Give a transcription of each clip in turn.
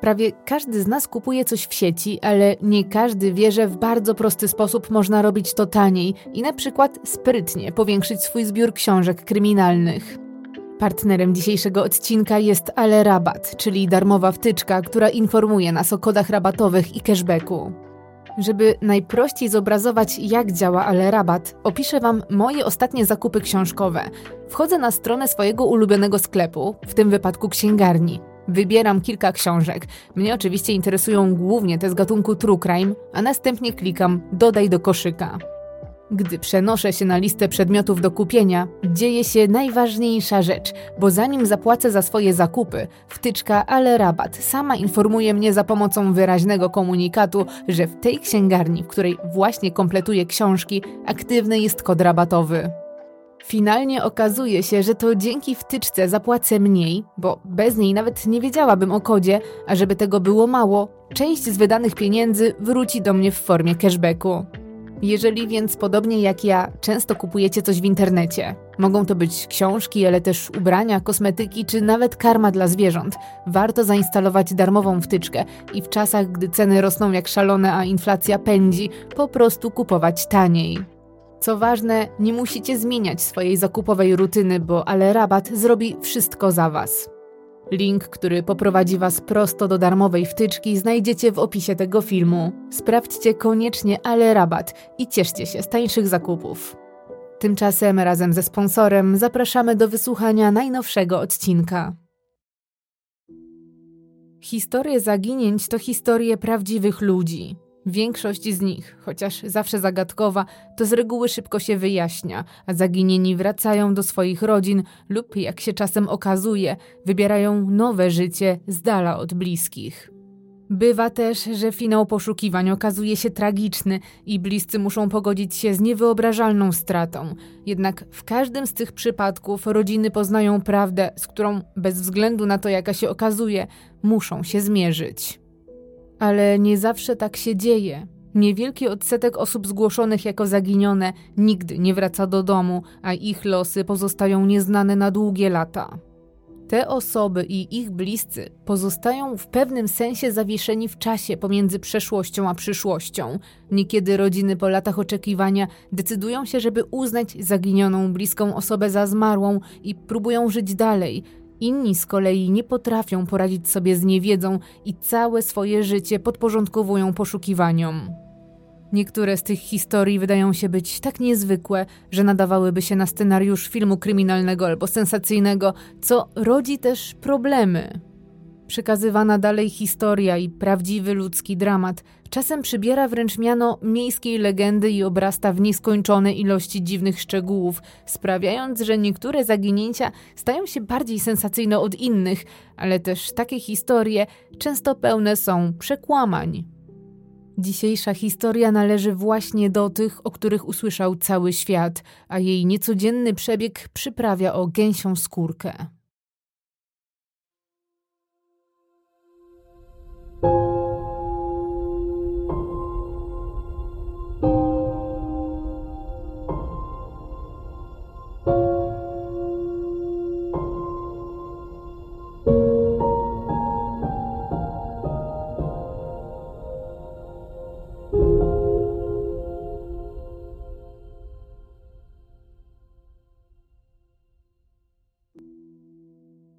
Prawie każdy z nas kupuje coś w sieci, ale nie każdy wie, że w bardzo prosty sposób można robić to taniej i na przykład sprytnie powiększyć swój zbiór książek kryminalnych. Partnerem dzisiejszego odcinka jest Ale Rabat, czyli darmowa wtyczka, która informuje nas o kodach rabatowych i cashbacku. Żeby najprościej zobrazować, jak działa Ale Rabat, opiszę Wam moje ostatnie zakupy książkowe. Wchodzę na stronę swojego ulubionego sklepu, w tym wypadku księgarni. Wybieram kilka książek. Mnie oczywiście interesują głównie te z gatunku true crime, a następnie klikam dodaj do koszyka. Gdy przenoszę się na listę przedmiotów do kupienia, dzieje się najważniejsza rzecz, bo zanim zapłacę za swoje zakupy, wtyczka ale rabat sama informuje mnie za pomocą wyraźnego komunikatu, że w tej księgarni, w której właśnie kompletuję książki, aktywny jest kod rabatowy. Finalnie okazuje się, że to dzięki wtyczce zapłacę mniej, bo bez niej nawet nie wiedziałabym o kodzie, a żeby tego było mało, część z wydanych pieniędzy wróci do mnie w formie cashbacku. Jeżeli więc podobnie jak ja często kupujecie coś w internecie, mogą to być książki, ale też ubrania, kosmetyki czy nawet karma dla zwierząt, warto zainstalować darmową wtyczkę i w czasach, gdy ceny rosną jak szalone, a inflacja pędzi, po prostu kupować taniej. Co ważne, nie musicie zmieniać swojej zakupowej rutyny, bo Ale Rabat zrobi wszystko za Was. Link, który poprowadzi Was prosto do darmowej wtyczki, znajdziecie w opisie tego filmu. Sprawdźcie koniecznie Ale Rabat i cieszcie się z tańszych zakupów. Tymczasem razem ze sponsorem zapraszamy do wysłuchania najnowszego odcinka. Historie zaginięć to historie prawdziwych ludzi. Większość z nich, chociaż zawsze zagadkowa, to z reguły szybko się wyjaśnia, a zaginieni wracają do swoich rodzin lub, jak się czasem okazuje, wybierają nowe życie z dala od bliskich. Bywa też, że finał poszukiwań okazuje się tragiczny i bliscy muszą pogodzić się z niewyobrażalną stratą. Jednak w każdym z tych przypadków rodziny poznają prawdę, z którą, bez względu na to, jaka się okazuje, muszą się zmierzyć. Ale nie zawsze tak się dzieje. Niewielki odsetek osób zgłoszonych jako zaginione nigdy nie wraca do domu, a ich losy pozostają nieznane na długie lata. Te osoby i ich bliscy pozostają w pewnym sensie zawieszeni w czasie pomiędzy przeszłością a przyszłością. Niekiedy rodziny po latach oczekiwania decydują się, żeby uznać zaginioną bliską osobę za zmarłą i próbują żyć dalej, Inni z kolei nie potrafią poradzić sobie z niewiedzą i całe swoje życie podporządkowują poszukiwaniom. Niektóre z tych historii wydają się być tak niezwykłe, że nadawałyby się na scenariusz filmu kryminalnego albo sensacyjnego, co rodzi też problemy. Przekazywana dalej historia i prawdziwy ludzki dramat czasem przybiera wręcz miano miejskiej legendy i obrasta w nieskończone ilości dziwnych szczegółów, sprawiając, że niektóre zaginięcia stają się bardziej sensacyjne od innych, ale też takie historie często pełne są przekłamań. Dzisiejsza historia należy właśnie do tych, o których usłyszał cały świat, a jej niecodzienny przebieg przyprawia o gęsią skórkę.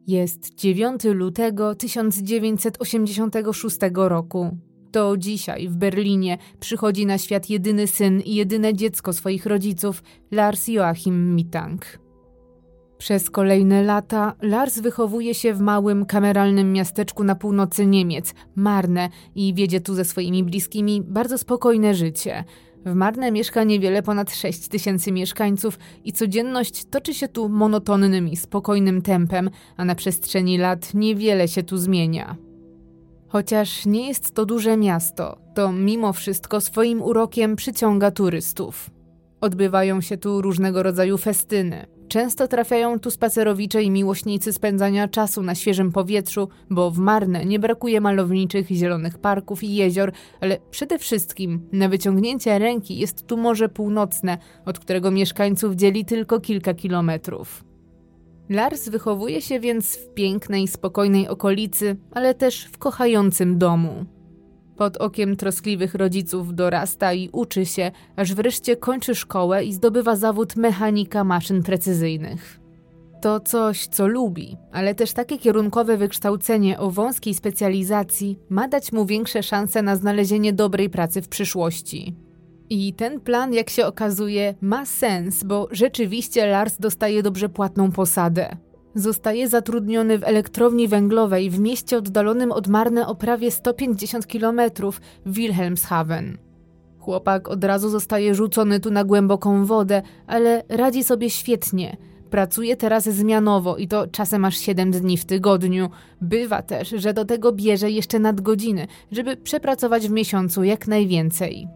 Jest 9 lutego 1986 roku. To dzisiaj w Berlinie przychodzi na świat jedyny syn i jedyne dziecko swoich rodziców, Lars Joachim Mittang. Przez kolejne lata Lars wychowuje się w małym, kameralnym miasteczku na północy Niemiec, Marne, i wiedzie tu ze swoimi bliskimi bardzo spokojne życie – w Marne mieszka niewiele ponad 6 tysięcy mieszkańców i codzienność toczy się tu monotonnym i spokojnym tempem, a na przestrzeni lat niewiele się tu zmienia. Chociaż nie jest to duże miasto, to mimo wszystko swoim urokiem przyciąga turystów. Odbywają się tu różnego rodzaju festyny. Często trafiają tu spacerowicze i miłośnicy spędzania czasu na świeżym powietrzu, bo w Marne nie brakuje malowniczych zielonych parków i jezior, ale przede wszystkim na wyciągnięcie ręki jest tu Morze Północne, od którego mieszkańców dzieli tylko kilka kilometrów. Lars wychowuje się więc w pięknej, spokojnej okolicy, ale też w kochającym domu. Pod okiem troskliwych rodziców dorasta i uczy się, aż wreszcie kończy szkołę i zdobywa zawód mechanika maszyn precyzyjnych. To coś, co lubi, ale też takie kierunkowe wykształcenie o wąskiej specjalizacji ma dać mu większe szanse na znalezienie dobrej pracy w przyszłości. I ten plan, jak się okazuje, ma sens, bo rzeczywiście Lars dostaje dobrze płatną posadę. Zostaje zatrudniony w elektrowni węglowej w mieście oddalonym od Marne o prawie 150 km Wilhelmshaven. Chłopak od razu zostaje rzucony tu na głęboką wodę, ale radzi sobie świetnie. Pracuje teraz zmianowo i to czasem aż 7 dni w tygodniu. Bywa też, że do tego bierze jeszcze nadgodziny, żeby przepracować w miesiącu jak najwięcej.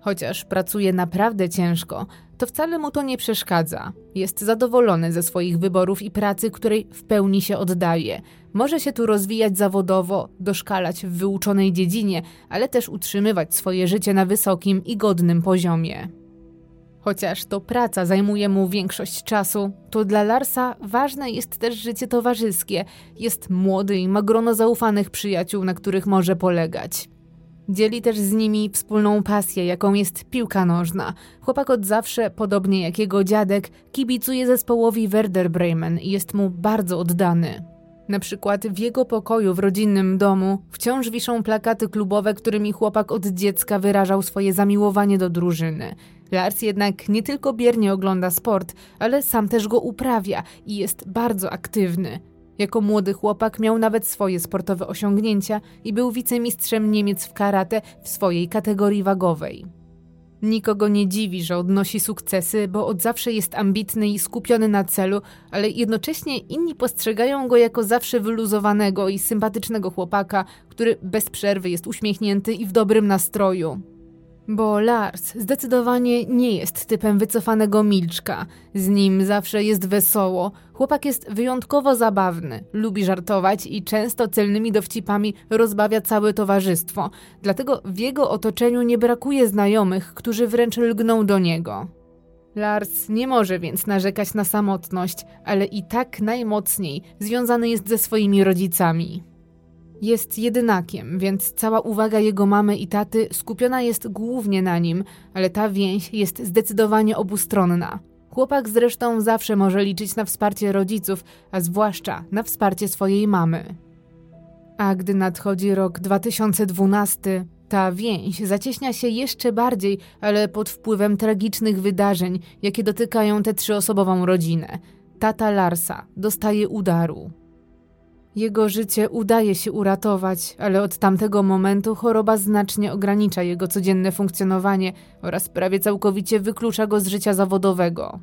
Chociaż pracuje naprawdę ciężko, to wcale mu to nie przeszkadza. Jest zadowolony ze swoich wyborów i pracy, której w pełni się oddaje. Może się tu rozwijać zawodowo, doszkalać w wyuczonej dziedzinie, ale też utrzymywać swoje życie na wysokim i godnym poziomie. Chociaż to praca zajmuje mu większość czasu, to dla Larsa ważne jest też życie towarzyskie. Jest młody i ma grono zaufanych przyjaciół, na których może polegać. Dzieli też z nimi wspólną pasję, jaką jest piłka nożna. Chłopak od zawsze, podobnie jak jego dziadek, kibicuje zespołowi Werder Bremen i jest mu bardzo oddany. Na przykład w jego pokoju w rodzinnym domu wciąż wiszą plakaty klubowe, którymi chłopak od dziecka wyrażał swoje zamiłowanie do drużyny. Lars jednak nie tylko biernie ogląda sport, ale sam też go uprawia i jest bardzo aktywny. Jako młody chłopak miał nawet swoje sportowe osiągnięcia i był wicemistrzem Niemiec w karate w swojej kategorii wagowej. Nikogo nie dziwi, że odnosi sukcesy, bo od zawsze jest ambitny i skupiony na celu, ale jednocześnie inni postrzegają go jako zawsze wyluzowanego i sympatycznego chłopaka, który bez przerwy jest uśmiechnięty i w dobrym nastroju. Bo Lars zdecydowanie nie jest typem wycofanego milczka. Z nim zawsze jest wesoło. Chłopak jest wyjątkowo zabawny, lubi żartować i często celnymi dowcipami rozbawia całe towarzystwo. Dlatego w jego otoczeniu nie brakuje znajomych, którzy wręcz lgną do niego. Lars nie może więc narzekać na samotność, ale i tak najmocniej związany jest ze swoimi rodzicami. Jest jedynakiem, więc cała uwaga jego mamy i taty skupiona jest głównie na nim, ale ta więź jest zdecydowanie obustronna. Chłopak zresztą zawsze może liczyć na wsparcie rodziców, a zwłaszcza na wsparcie swojej mamy. A gdy nadchodzi rok 2012, ta więź zacieśnia się jeszcze bardziej, ale pod wpływem tragicznych wydarzeń, jakie dotykają tę trzyosobową rodzinę. Tata Larsa dostaje udaru. Jego życie udaje się uratować, ale od tamtego momentu choroba znacznie ogranicza jego codzienne funkcjonowanie oraz prawie całkowicie wyklucza go z życia zawodowego.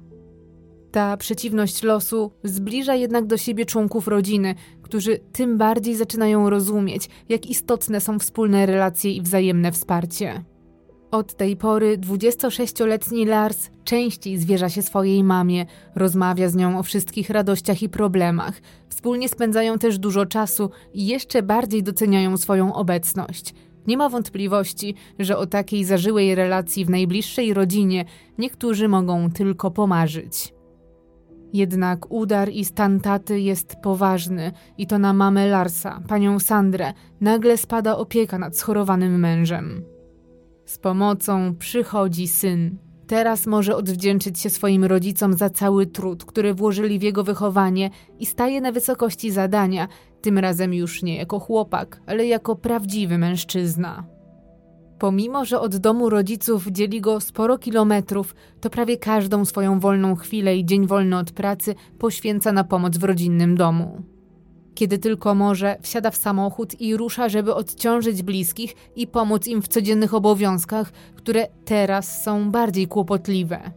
Ta przeciwność losu zbliża jednak do siebie członków rodziny, którzy tym bardziej zaczynają rozumieć, jak istotne są wspólne relacje i wzajemne wsparcie. Od tej pory 26-letni Lars częściej zwierza się swojej mamie, rozmawia z nią o wszystkich radościach i problemach. Wspólnie spędzają też dużo czasu i jeszcze bardziej doceniają swoją obecność. Nie ma wątpliwości, że o takiej zażyłej relacji w najbliższej rodzinie niektórzy mogą tylko pomarzyć. Jednak udar i stan taty jest poważny i to na mamę Larsa, panią Sandrę, nagle spada opieka nad schorowanym mężem. Z pomocą przychodzi syn. Teraz może odwdzięczyć się swoim rodzicom za cały trud, który włożyli w jego wychowanie i staje na wysokości zadania, tym razem już nie jako chłopak, ale jako prawdziwy mężczyzna. Pomimo, że od domu rodziców dzieli go sporo kilometrów, to prawie każdą swoją wolną chwilę i dzień wolny od pracy poświęca na pomoc w rodzinnym domu. Kiedy tylko może, wsiada w samochód i rusza, żeby odciążyć bliskich i pomóc im w codziennych obowiązkach, które teraz są bardziej kłopotliwe.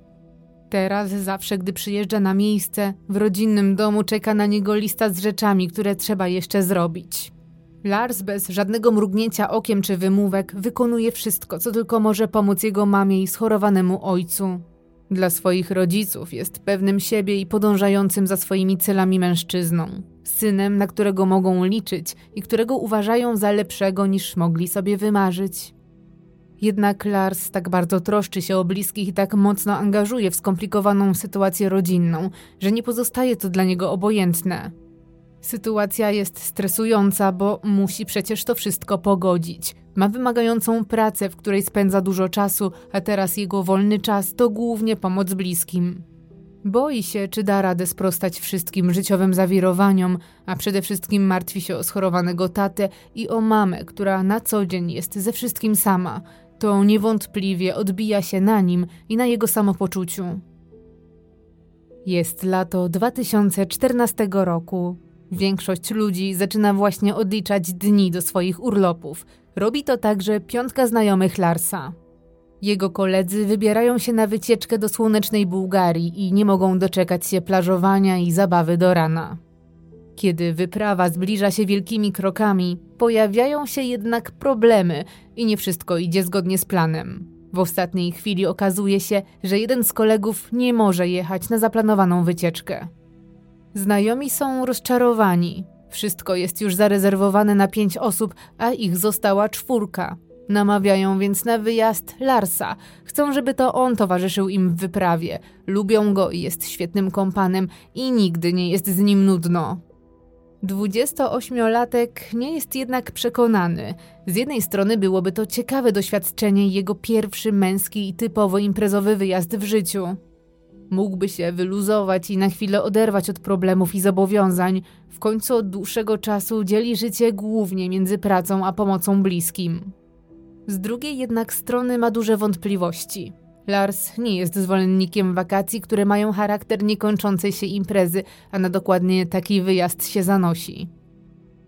Teraz, zawsze gdy przyjeżdża na miejsce, w rodzinnym domu czeka na niego lista z rzeczami, które trzeba jeszcze zrobić. Lars bez żadnego mrugnięcia okiem czy wymówek wykonuje wszystko, co tylko może pomóc jego mamie i schorowanemu ojcu. Dla swoich rodziców jest pewnym siebie i podążającym za swoimi celami mężczyzną synem, na którego mogą liczyć i którego uważają za lepszego niż mogli sobie wymarzyć. Jednak Lars tak bardzo troszczy się o bliskich i tak mocno angażuje w skomplikowaną sytuację rodzinną, że nie pozostaje to dla niego obojętne. Sytuacja jest stresująca, bo musi przecież to wszystko pogodzić. Ma wymagającą pracę, w której spędza dużo czasu, a teraz jego wolny czas to głównie pomoc bliskim. Boi się, czy da radę sprostać wszystkim życiowym zawirowaniom, a przede wszystkim martwi się o schorowanego tatę i o mamę, która na co dzień jest ze wszystkim sama. To niewątpliwie odbija się na nim i na jego samopoczuciu. Jest lato 2014 roku. Większość ludzi zaczyna właśnie odliczać dni do swoich urlopów. Robi to także piątka znajomych Larsa. Jego koledzy wybierają się na wycieczkę do słonecznej Bułgarii i nie mogą doczekać się plażowania i zabawy do rana. Kiedy wyprawa zbliża się wielkimi krokami, pojawiają się jednak problemy i nie wszystko idzie zgodnie z planem. W ostatniej chwili okazuje się, że jeden z kolegów nie może jechać na zaplanowaną wycieczkę. Znajomi są rozczarowani. Wszystko jest już zarezerwowane na pięć osób, a ich została czwórka. Namawiają więc na wyjazd Larsa. Chcą, żeby to on towarzyszył im w wyprawie. Lubią go i jest świetnym kompanem i nigdy nie jest z nim nudno. 28-latek nie jest jednak przekonany. Z jednej strony byłoby to ciekawe doświadczenie jego pierwszy męski i typowo imprezowy wyjazd w życiu. Mógłby się wyluzować i na chwilę oderwać od problemów i zobowiązań. W końcu od dłuższego czasu dzieli życie głównie między pracą a pomocą bliskim. Z drugiej jednak strony ma duże wątpliwości. Lars nie jest zwolennikiem wakacji, które mają charakter niekończącej się imprezy, a na dokładnie taki wyjazd się zanosi.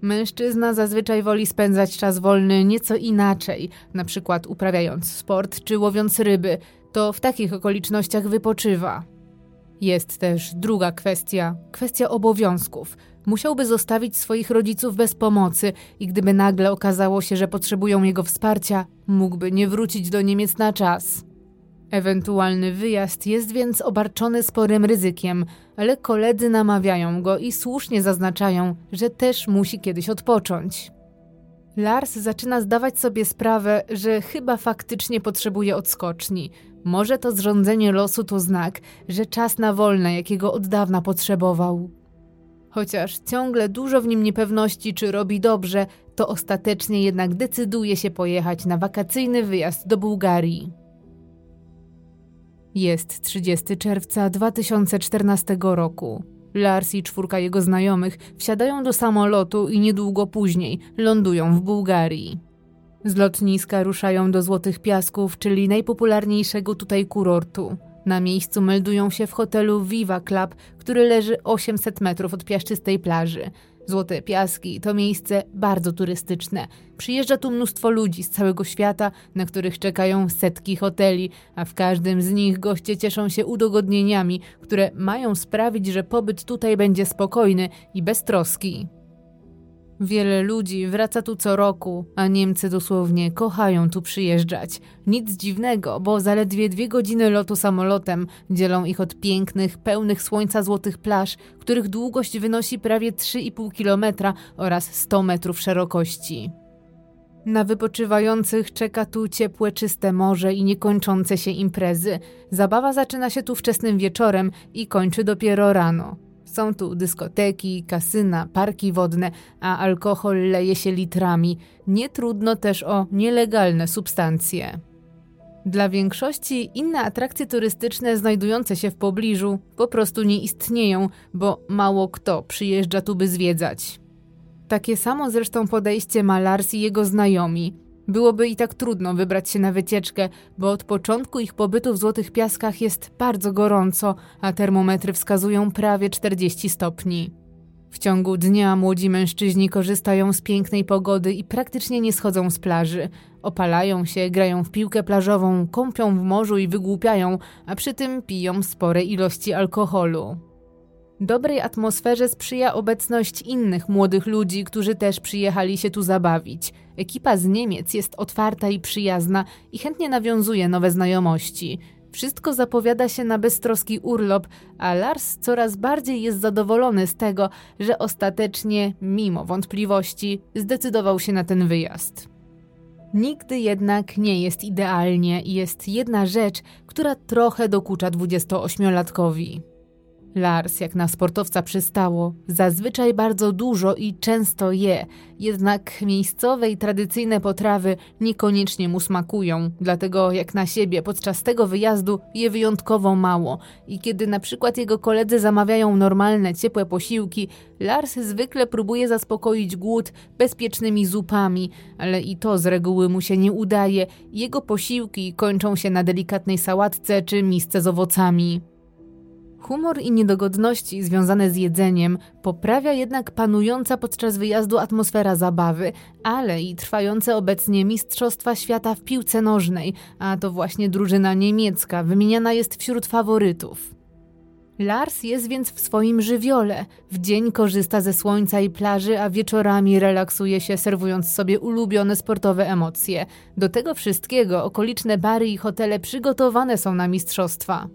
Mężczyzna zazwyczaj woli spędzać czas wolny nieco inaczej, na przykład uprawiając sport czy łowiąc ryby, to w takich okolicznościach wypoczywa. Jest też druga kwestia kwestia obowiązków. Musiałby zostawić swoich rodziców bez pomocy i gdyby nagle okazało się, że potrzebują jego wsparcia, mógłby nie wrócić do Niemiec na czas. Ewentualny wyjazd jest więc obarczony sporym ryzykiem, ale koledzy namawiają go i słusznie zaznaczają, że też musi kiedyś odpocząć. Lars zaczyna zdawać sobie sprawę, że chyba faktycznie potrzebuje odskoczni. Może to zrządzenie losu to znak, że czas na wolne, jakiego od dawna potrzebował. Chociaż ciągle dużo w nim niepewności, czy robi dobrze, to ostatecznie jednak decyduje się pojechać na wakacyjny wyjazd do Bułgarii. Jest 30 czerwca 2014 roku. Lars i czwórka jego znajomych wsiadają do samolotu i niedługo później lądują w Bułgarii. Z lotniska ruszają do Złotych Piasków, czyli najpopularniejszego tutaj kurortu. Na miejscu meldują się w hotelu Viva Club, który leży 800 metrów od piaszczystej plaży. Złote Piaski to miejsce bardzo turystyczne. Przyjeżdża tu mnóstwo ludzi z całego świata, na których czekają setki hoteli, a w każdym z nich goście cieszą się udogodnieniami, które mają sprawić, że pobyt tutaj będzie spokojny i beztroski. Wiele ludzi wraca tu co roku, a Niemcy dosłownie kochają tu przyjeżdżać. Nic dziwnego, bo zaledwie dwie godziny lotu samolotem dzielą ich od pięknych, pełnych słońca złotych plaż, których długość wynosi prawie 3,5 kilometra oraz 100 metrów szerokości. Na wypoczywających czeka tu ciepłe, czyste morze i niekończące się imprezy. Zabawa zaczyna się tu wczesnym wieczorem i kończy dopiero rano. Są tu dyskoteki, kasyna, parki wodne, a alkohol leje się litrami. Nie trudno też o nielegalne substancje. Dla większości inne atrakcje turystyczne znajdujące się w pobliżu po prostu nie istnieją, bo mało kto przyjeżdża tu by zwiedzać. Takie samo zresztą podejście ma Lars i jego znajomi. Byłoby i tak trudno wybrać się na wycieczkę, bo od początku ich pobytu w Złotych Piaskach jest bardzo gorąco, a termometry wskazują prawie 40 stopni. W ciągu dnia młodzi mężczyźni korzystają z pięknej pogody i praktycznie nie schodzą z plaży. Opalają się, grają w piłkę plażową, kąpią w morzu i wygłupiają, a przy tym piją spore ilości alkoholu. Dobrej atmosferze sprzyja obecność innych młodych ludzi, którzy też przyjechali się tu zabawić. Ekipa z Niemiec jest otwarta i przyjazna i chętnie nawiązuje nowe znajomości. Wszystko zapowiada się na beztroski urlop, a Lars coraz bardziej jest zadowolony z tego, że ostatecznie, mimo wątpliwości, zdecydował się na ten wyjazd. Nigdy jednak nie jest idealnie i jest jedna rzecz, która trochę dokucza 28-latkowi. Lars, jak na sportowca przystało, zazwyczaj bardzo dużo i często je, jednak miejscowe i tradycyjne potrawy niekoniecznie mu smakują, dlatego jak na siebie podczas tego wyjazdu je wyjątkowo mało i kiedy na przykład jego koledzy zamawiają normalne, ciepłe posiłki, Lars zwykle próbuje zaspokoić głód bezpiecznymi zupami, ale i to z reguły mu się nie udaje. Jego posiłki kończą się na delikatnej sałatce czy misce z owocami. Humor i niedogodności związane z jedzeniem poprawia jednak panująca podczas wyjazdu atmosfera zabawy, ale i trwające obecnie Mistrzostwa Świata w piłce nożnej, a to właśnie drużyna niemiecka wymieniana jest wśród faworytów. Lars jest więc w swoim żywiole. W dzień korzysta ze słońca i plaży, a wieczorami relaksuje się, serwując sobie ulubione sportowe emocje. Do tego wszystkiego okoliczne bary i hotele przygotowane są na mistrzostwa.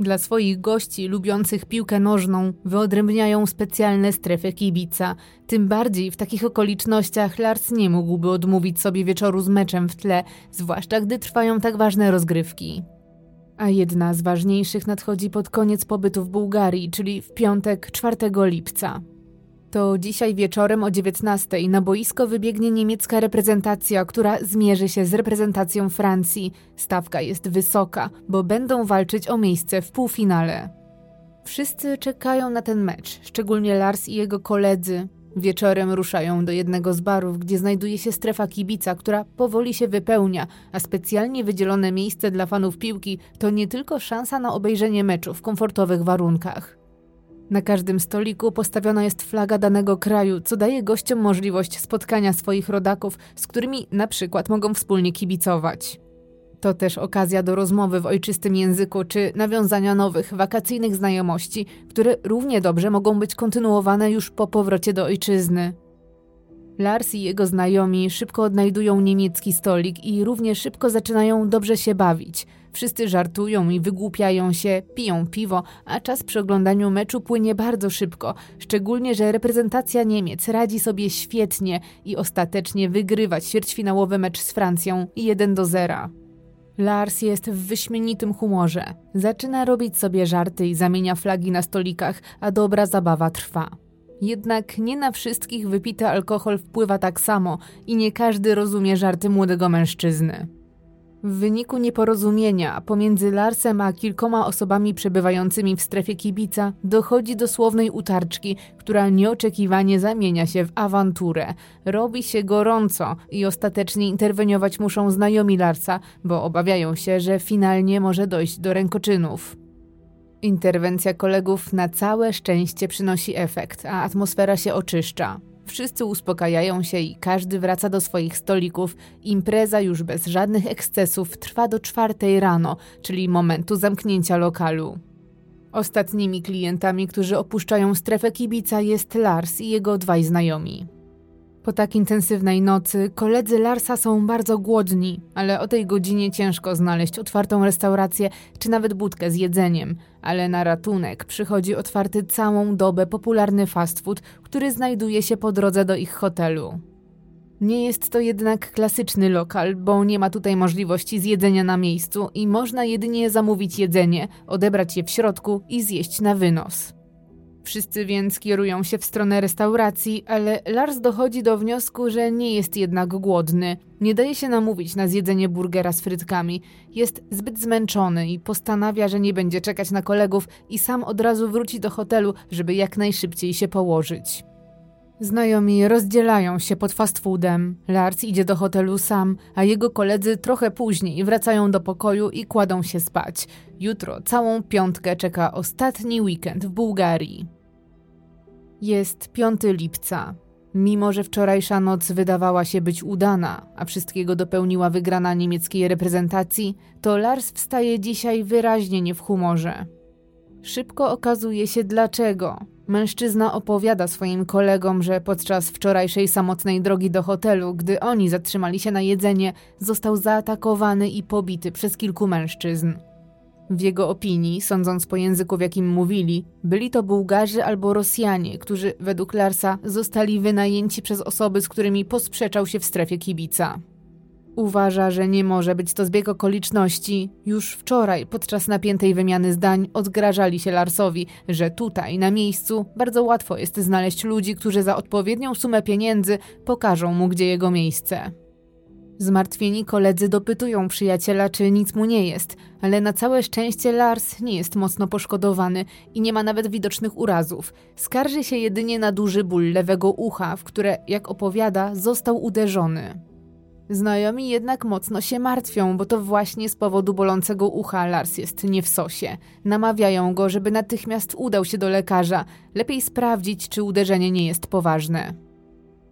Dla swoich gości lubiących piłkę nożną wyodrębniają specjalne strefy kibica. Tym bardziej w takich okolicznościach Lars nie mógłby odmówić sobie wieczoru z meczem w tle, zwłaszcza gdy trwają tak ważne rozgrywki. A jedna z ważniejszych nadchodzi pod koniec pobytu w Bułgarii, czyli w piątek 4 lipca. To dzisiaj wieczorem o 19 na boisko wybiegnie niemiecka reprezentacja, która zmierzy się z reprezentacją Francji. Stawka jest wysoka, bo będą walczyć o miejsce w półfinale. Wszyscy czekają na ten mecz, szczególnie Lars i jego koledzy. Wieczorem ruszają do jednego z barów, gdzie znajduje się strefa kibica, która powoli się wypełnia, a specjalnie wydzielone miejsce dla fanów piłki to nie tylko szansa na obejrzenie meczu w komfortowych warunkach. Na każdym stoliku postawiona jest flaga danego kraju, co daje gościom możliwość spotkania swoich rodaków, z którymi na przykład mogą wspólnie kibicować. To też okazja do rozmowy w ojczystym języku czy nawiązania nowych, wakacyjnych znajomości, które równie dobrze mogą być kontynuowane już po powrocie do ojczyzny. Lars i jego znajomi szybko odnajdują niemiecki stolik i równie szybko zaczynają dobrze się bawić. Wszyscy żartują i wygłupiają się, piją piwo, a czas przy oglądaniu meczu płynie bardzo szybko, szczególnie, że reprezentacja Niemiec radzi sobie świetnie i ostatecznie wygrywa ćwierćfinałowy mecz z Francją 1 do 0. Lars jest w wyśmienitym humorze. Zaczyna robić sobie żarty i zamienia flagi na stolikach, a dobra zabawa trwa. Jednak nie na wszystkich wypity alkohol wpływa tak samo i nie każdy rozumie żarty młodego mężczyzny. W wyniku nieporozumienia pomiędzy Larsem a kilkoma osobami przebywającymi w strefie kibica dochodzi do słownej utarczki, która nieoczekiwanie zamienia się w awanturę. Robi się gorąco i ostatecznie interweniować muszą znajomi Larsa, bo obawiają się, że finalnie może dojść do rękoczynów. Interwencja kolegów na całe szczęście przynosi efekt, a atmosfera się oczyszcza. Wszyscy uspokajają się i każdy wraca do swoich stolików. Impreza już bez żadnych ekscesów trwa do czwartej rano, czyli momentu zamknięcia lokalu. Ostatnimi klientami, którzy opuszczają strefę kibica jest Lars i jego dwaj znajomi. Po tak intensywnej nocy koledzy Larsa są bardzo głodni, ale o tej godzinie ciężko znaleźć otwartą restaurację czy nawet budkę z jedzeniem, ale na ratunek przychodzi otwarty całą dobę popularny fast food, który znajduje się po drodze do ich hotelu. Nie jest to jednak klasyczny lokal, bo nie ma tutaj możliwości zjedzenia na miejscu i można jedynie zamówić jedzenie, odebrać je w środku i zjeść na wynos. Wszyscy więc kierują się w stronę restauracji, ale Lars dochodzi do wniosku, że nie jest jednak głodny. Nie daje się namówić na zjedzenie burgera z frytkami. Jest zbyt zmęczony i postanawia, że nie będzie czekać na kolegów i sam od razu wróci do hotelu, żeby jak najszybciej się położyć. Znajomi rozdzielają się pod fast foodem. Lars idzie do hotelu sam, a jego koledzy trochę później wracają do pokoju i kładą się spać. Jutro całą piątkę czeka ostatni weekend w Bułgarii. Jest 5 lipca. Mimo, że wczorajsza noc wydawała się być udana, a wszystkiego dopełniła wygrana niemieckiej reprezentacji, to Lars wstaje dzisiaj wyraźnie nie w humorze. Szybko okazuje się dlaczego. Mężczyzna opowiada swoim kolegom, że podczas wczorajszej samotnej drogi do hotelu, gdy oni zatrzymali się na jedzenie, został zaatakowany i pobity przez kilku mężczyzn. W jego opinii, sądząc po języku, w jakim mówili, byli to Bułgarzy albo Rosjanie, którzy według Larsa zostali wynajęci przez osoby, z którymi posprzeczał się w strefie kibica. Uważa, że nie może być to zbieg okoliczności. Już wczoraj, podczas napiętej wymiany zdań, odgrażali się Larsowi, że tutaj, na miejscu, bardzo łatwo jest znaleźć ludzi, którzy za odpowiednią sumę pieniędzy pokażą mu, gdzie jego miejsce. Zmartwieni koledzy dopytują przyjaciela, czy nic mu nie jest, ale na całe szczęście Lars nie jest mocno poszkodowany i nie ma nawet widocznych urazów. Skarży się jedynie na duży ból lewego ucha, w które, jak opowiada, został uderzony. Znajomi jednak mocno się martwią, bo to właśnie z powodu bolącego ucha Lars jest nie w sosie. Namawiają go, żeby natychmiast udał się do lekarza. Lepiej sprawdzić, czy uderzenie nie jest poważne.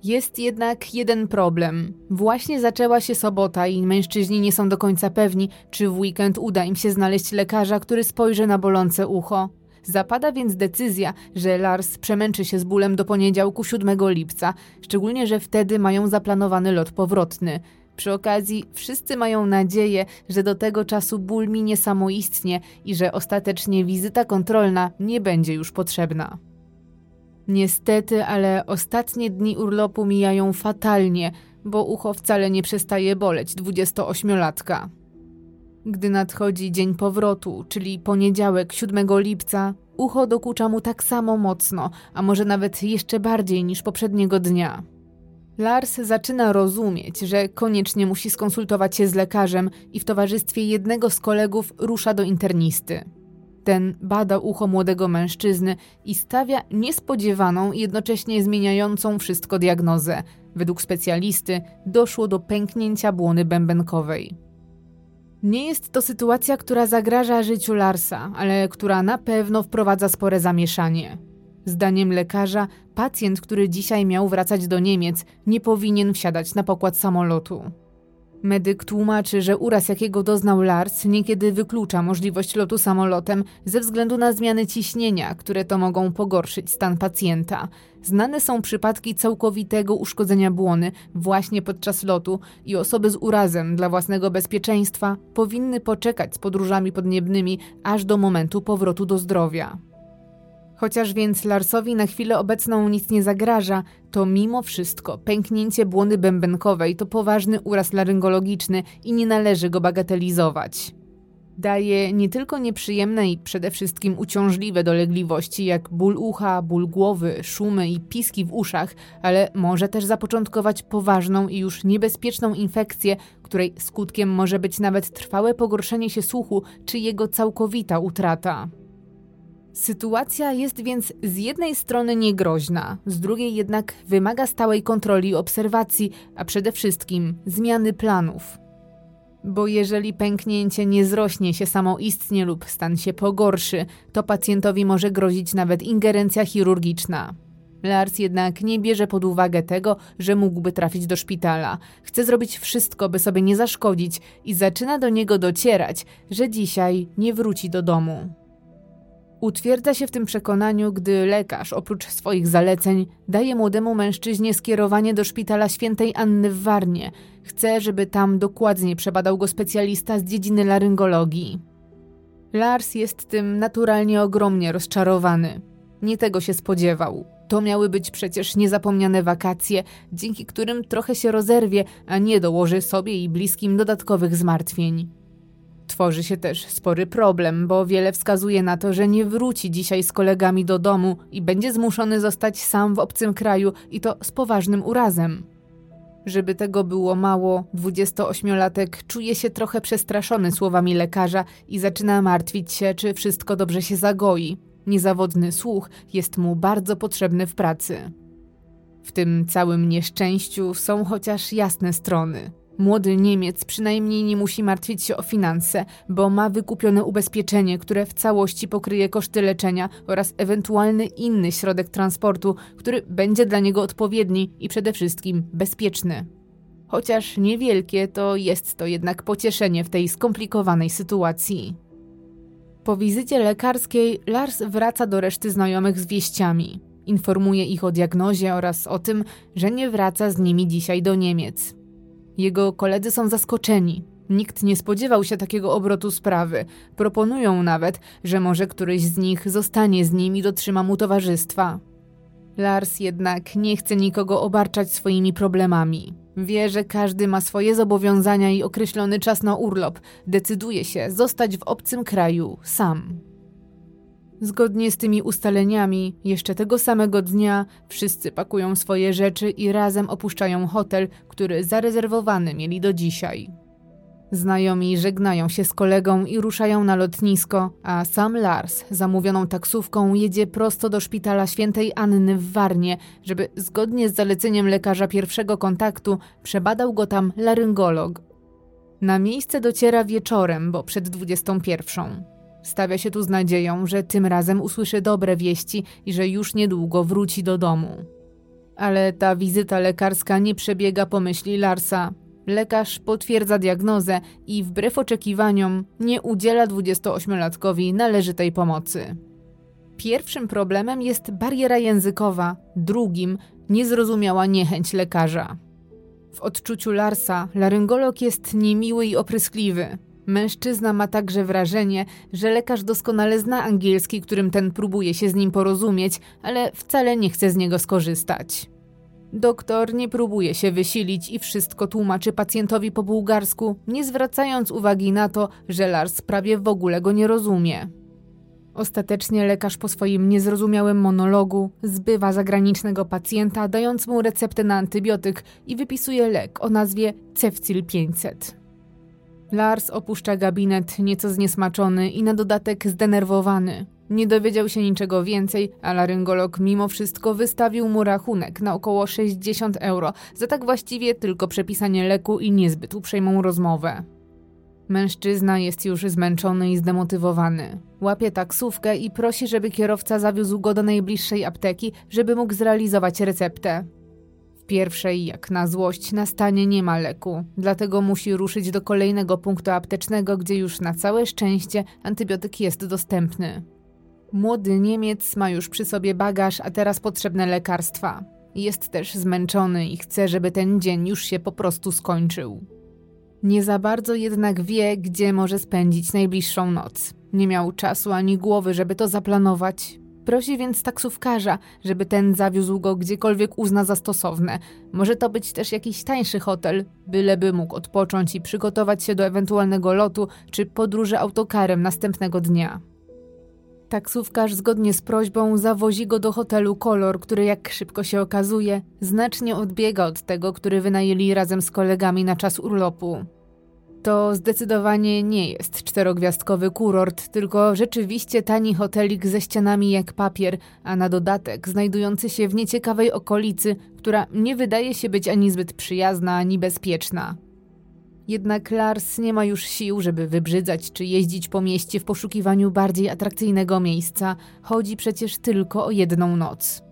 Jest jednak jeden problem. Właśnie zaczęła się sobota i mężczyźni nie są do końca pewni, czy w weekend uda im się znaleźć lekarza, który spojrzy na bolące ucho. Zapada więc decyzja, że Lars przemęczy się z bólem do poniedziałku 7 lipca, szczególnie, że wtedy mają zaplanowany lot powrotny. Przy okazji wszyscy mają nadzieję, że do tego czasu ból minie samoistnie i że ostatecznie wizyta kontrolna nie będzie już potrzebna. Niestety, ale ostatnie dni urlopu mijają fatalnie, bo ucho wcale nie przestaje boleć 28-latka. Gdy nadchodzi dzień powrotu, czyli poniedziałek 7 lipca, ucho dokucza mu tak samo mocno, a może nawet jeszcze bardziej niż poprzedniego dnia. Lars zaczyna rozumieć, że koniecznie musi skonsultować się z lekarzem i w towarzystwie jednego z kolegów rusza do internisty. Ten bada ucho młodego mężczyzny i stawia niespodziewaną jednocześnie zmieniającą wszystko diagnozę. Według specjalisty doszło do pęknięcia błony bębenkowej. Nie jest to sytuacja, która zagraża życiu Larsa, ale która na pewno wprowadza spore zamieszanie. Zdaniem lekarza, pacjent, który dzisiaj miał wracać do Niemiec, nie powinien wsiadać na pokład samolotu. Medyk tłumaczy, że uraz, jakiego doznał Lars, niekiedy wyklucza możliwość lotu samolotem ze względu na zmiany ciśnienia, które to mogą pogorszyć stan pacjenta. Znane są przypadki całkowitego uszkodzenia błony właśnie podczas lotu i osoby z urazem dla własnego bezpieczeństwa powinny poczekać z podróżami podniebnymi aż do momentu powrotu do zdrowia. Chociaż więc Larsowi na chwilę obecną nic nie zagraża, to mimo wszystko pęknięcie błony bębenkowej to poważny uraz laryngologiczny i nie należy go bagatelizować. Daje nie tylko nieprzyjemne i przede wszystkim uciążliwe dolegliwości, jak ból ucha, ból głowy, szumy i piski w uszach, ale może też zapoczątkować poważną i już niebezpieczną infekcję, której skutkiem może być nawet trwałe pogorszenie się słuchu czy jego całkowita utrata. Sytuacja jest więc z jednej strony niegroźna, z drugiej jednak wymaga stałej kontroli i obserwacji, a przede wszystkim zmiany planów. Bo jeżeli pęknięcie nie zrośnie się samoistnie lub stan się pogorszy, to pacjentowi może grozić nawet ingerencja chirurgiczna. Lars jednak nie bierze pod uwagę tego, że mógłby trafić do szpitala. Chce zrobić wszystko, by sobie nie zaszkodzić i zaczyna do niego docierać, że dzisiaj nie wróci do domu. Utwierdza się w tym przekonaniu, gdy lekarz, oprócz swoich zaleceń, daje młodemu mężczyźnie skierowanie do szpitala świętej Anny w Warnie. Chce, żeby tam dokładnie przebadał go specjalista z dziedziny laryngologii. Lars jest tym naturalnie ogromnie rozczarowany. Nie tego się spodziewał. To miały być przecież niezapomniane wakacje, dzięki którym trochę się rozerwie, a nie dołoży sobie i bliskim dodatkowych zmartwień. Tworzy się też spory problem, bo wiele wskazuje na to, że nie wróci dzisiaj z kolegami do domu i będzie zmuszony zostać sam w obcym kraju i to z poważnym urazem. Żeby tego było mało, 28-latek czuje się trochę przestraszony słowami lekarza i zaczyna martwić się, czy wszystko dobrze się zagoi. Niezawodny słuch jest mu bardzo potrzebny w pracy. W tym całym nieszczęściu są chociaż jasne strony. Młody Niemiec przynajmniej nie musi martwić się o finanse, bo ma wykupione ubezpieczenie, które w całości pokryje koszty leczenia oraz ewentualny inny środek transportu, który będzie dla niego odpowiedni i przede wszystkim bezpieczny. Chociaż niewielkie, to jest to jednak pocieszenie w tej skomplikowanej sytuacji. Po wizycie lekarskiej Lars wraca do reszty znajomych z wieściami. Informuje ich o diagnozie oraz o tym, że nie wraca z nimi dzisiaj do Niemiec. Jego koledzy są zaskoczeni. Nikt nie spodziewał się takiego obrotu sprawy. Proponują nawet, że może któryś z nich zostanie z nim i dotrzyma mu towarzystwa. Lars jednak nie chce nikogo obarczać swoimi problemami. Wie, że każdy ma swoje zobowiązania i określony czas na urlop. Decyduje się zostać w obcym kraju sam. Zgodnie z tymi ustaleniami, jeszcze tego samego dnia wszyscy pakują swoje rzeczy i razem opuszczają hotel, który zarezerwowany mieli do dzisiaj. Znajomi żegnają się z kolegą i ruszają na lotnisko, a sam Lars zamówioną taksówką jedzie prosto do szpitala świętej Anny w Warnie, żeby zgodnie z zaleceniem lekarza pierwszego kontaktu przebadał go tam laryngolog. Na miejsce dociera wieczorem, bo przed 21. Stawia się tu z nadzieją, że tym razem usłyszy dobre wieści i że już niedługo wróci do domu. Ale ta wizyta lekarska nie przebiega po myśli Larsa. Lekarz potwierdza diagnozę i wbrew oczekiwaniom nie udziela 28-latkowi należytej pomocy. Pierwszym problemem jest bariera językowa, drugim niezrozumiała niechęć lekarza. W odczuciu Larsa laryngolog jest niemiły i opryskliwy. Mężczyzna ma także wrażenie, że lekarz doskonale zna angielski, którym ten próbuje się z nim porozumieć, ale wcale nie chce z niego skorzystać. Doktor nie próbuje się wysilić i wszystko tłumaczy pacjentowi po bułgarsku, nie zwracając uwagi na to, że Lars prawie w ogóle go nie rozumie. Ostatecznie lekarz po swoim niezrozumiałym monologu zbywa zagranicznego pacjenta, dając mu receptę na antybiotyk i wypisuje lek o nazwie Cefcil 500. Lars opuszcza gabinet nieco zniesmaczony i na dodatek zdenerwowany. Nie dowiedział się niczego więcej, a laryngolog mimo wszystko wystawił mu rachunek na około 60 euro za tak właściwie tylko przepisanie leku i niezbyt uprzejmą rozmowę. Mężczyzna jest już zmęczony i zdemotywowany. Łapie taksówkę i prosi, żeby kierowca zawiózł go do najbliższej apteki, żeby mógł zrealizować receptę. Pierwszej, jak na złość, na stanie nie ma leku, dlatego musi ruszyć do kolejnego punktu aptecznego, gdzie już na całe szczęście antybiotyk jest dostępny. Młody Niemiec ma już przy sobie bagaż, a teraz potrzebne lekarstwa. Jest też zmęczony i chce, żeby ten dzień już się po prostu skończył. Nie za bardzo jednak wie, gdzie może spędzić najbliższą noc. Nie miał czasu ani głowy, żeby to zaplanować. Prosi więc taksówkarza, żeby ten zawiózł go gdziekolwiek uzna za stosowne. Może to być też jakiś tańszy hotel, byleby mógł odpocząć i przygotować się do ewentualnego lotu czy podróży autokarem następnego dnia. Taksówkarz zgodnie z prośbą zawozi go do hotelu Kolor, który jak szybko się okazuje, znacznie odbiega od tego, który wynajęli razem z kolegami na czas urlopu. To zdecydowanie nie jest czterogwiazdkowy kurort, tylko rzeczywiście tani hotelik ze ścianami jak papier, a na dodatek znajdujący się w nieciekawej okolicy, która nie wydaje się być ani zbyt przyjazna, ani bezpieczna. Jednak Lars nie ma już sił, żeby wybrzydzać czy jeździć po mieście w poszukiwaniu bardziej atrakcyjnego miejsca. Chodzi przecież tylko o jedną noc.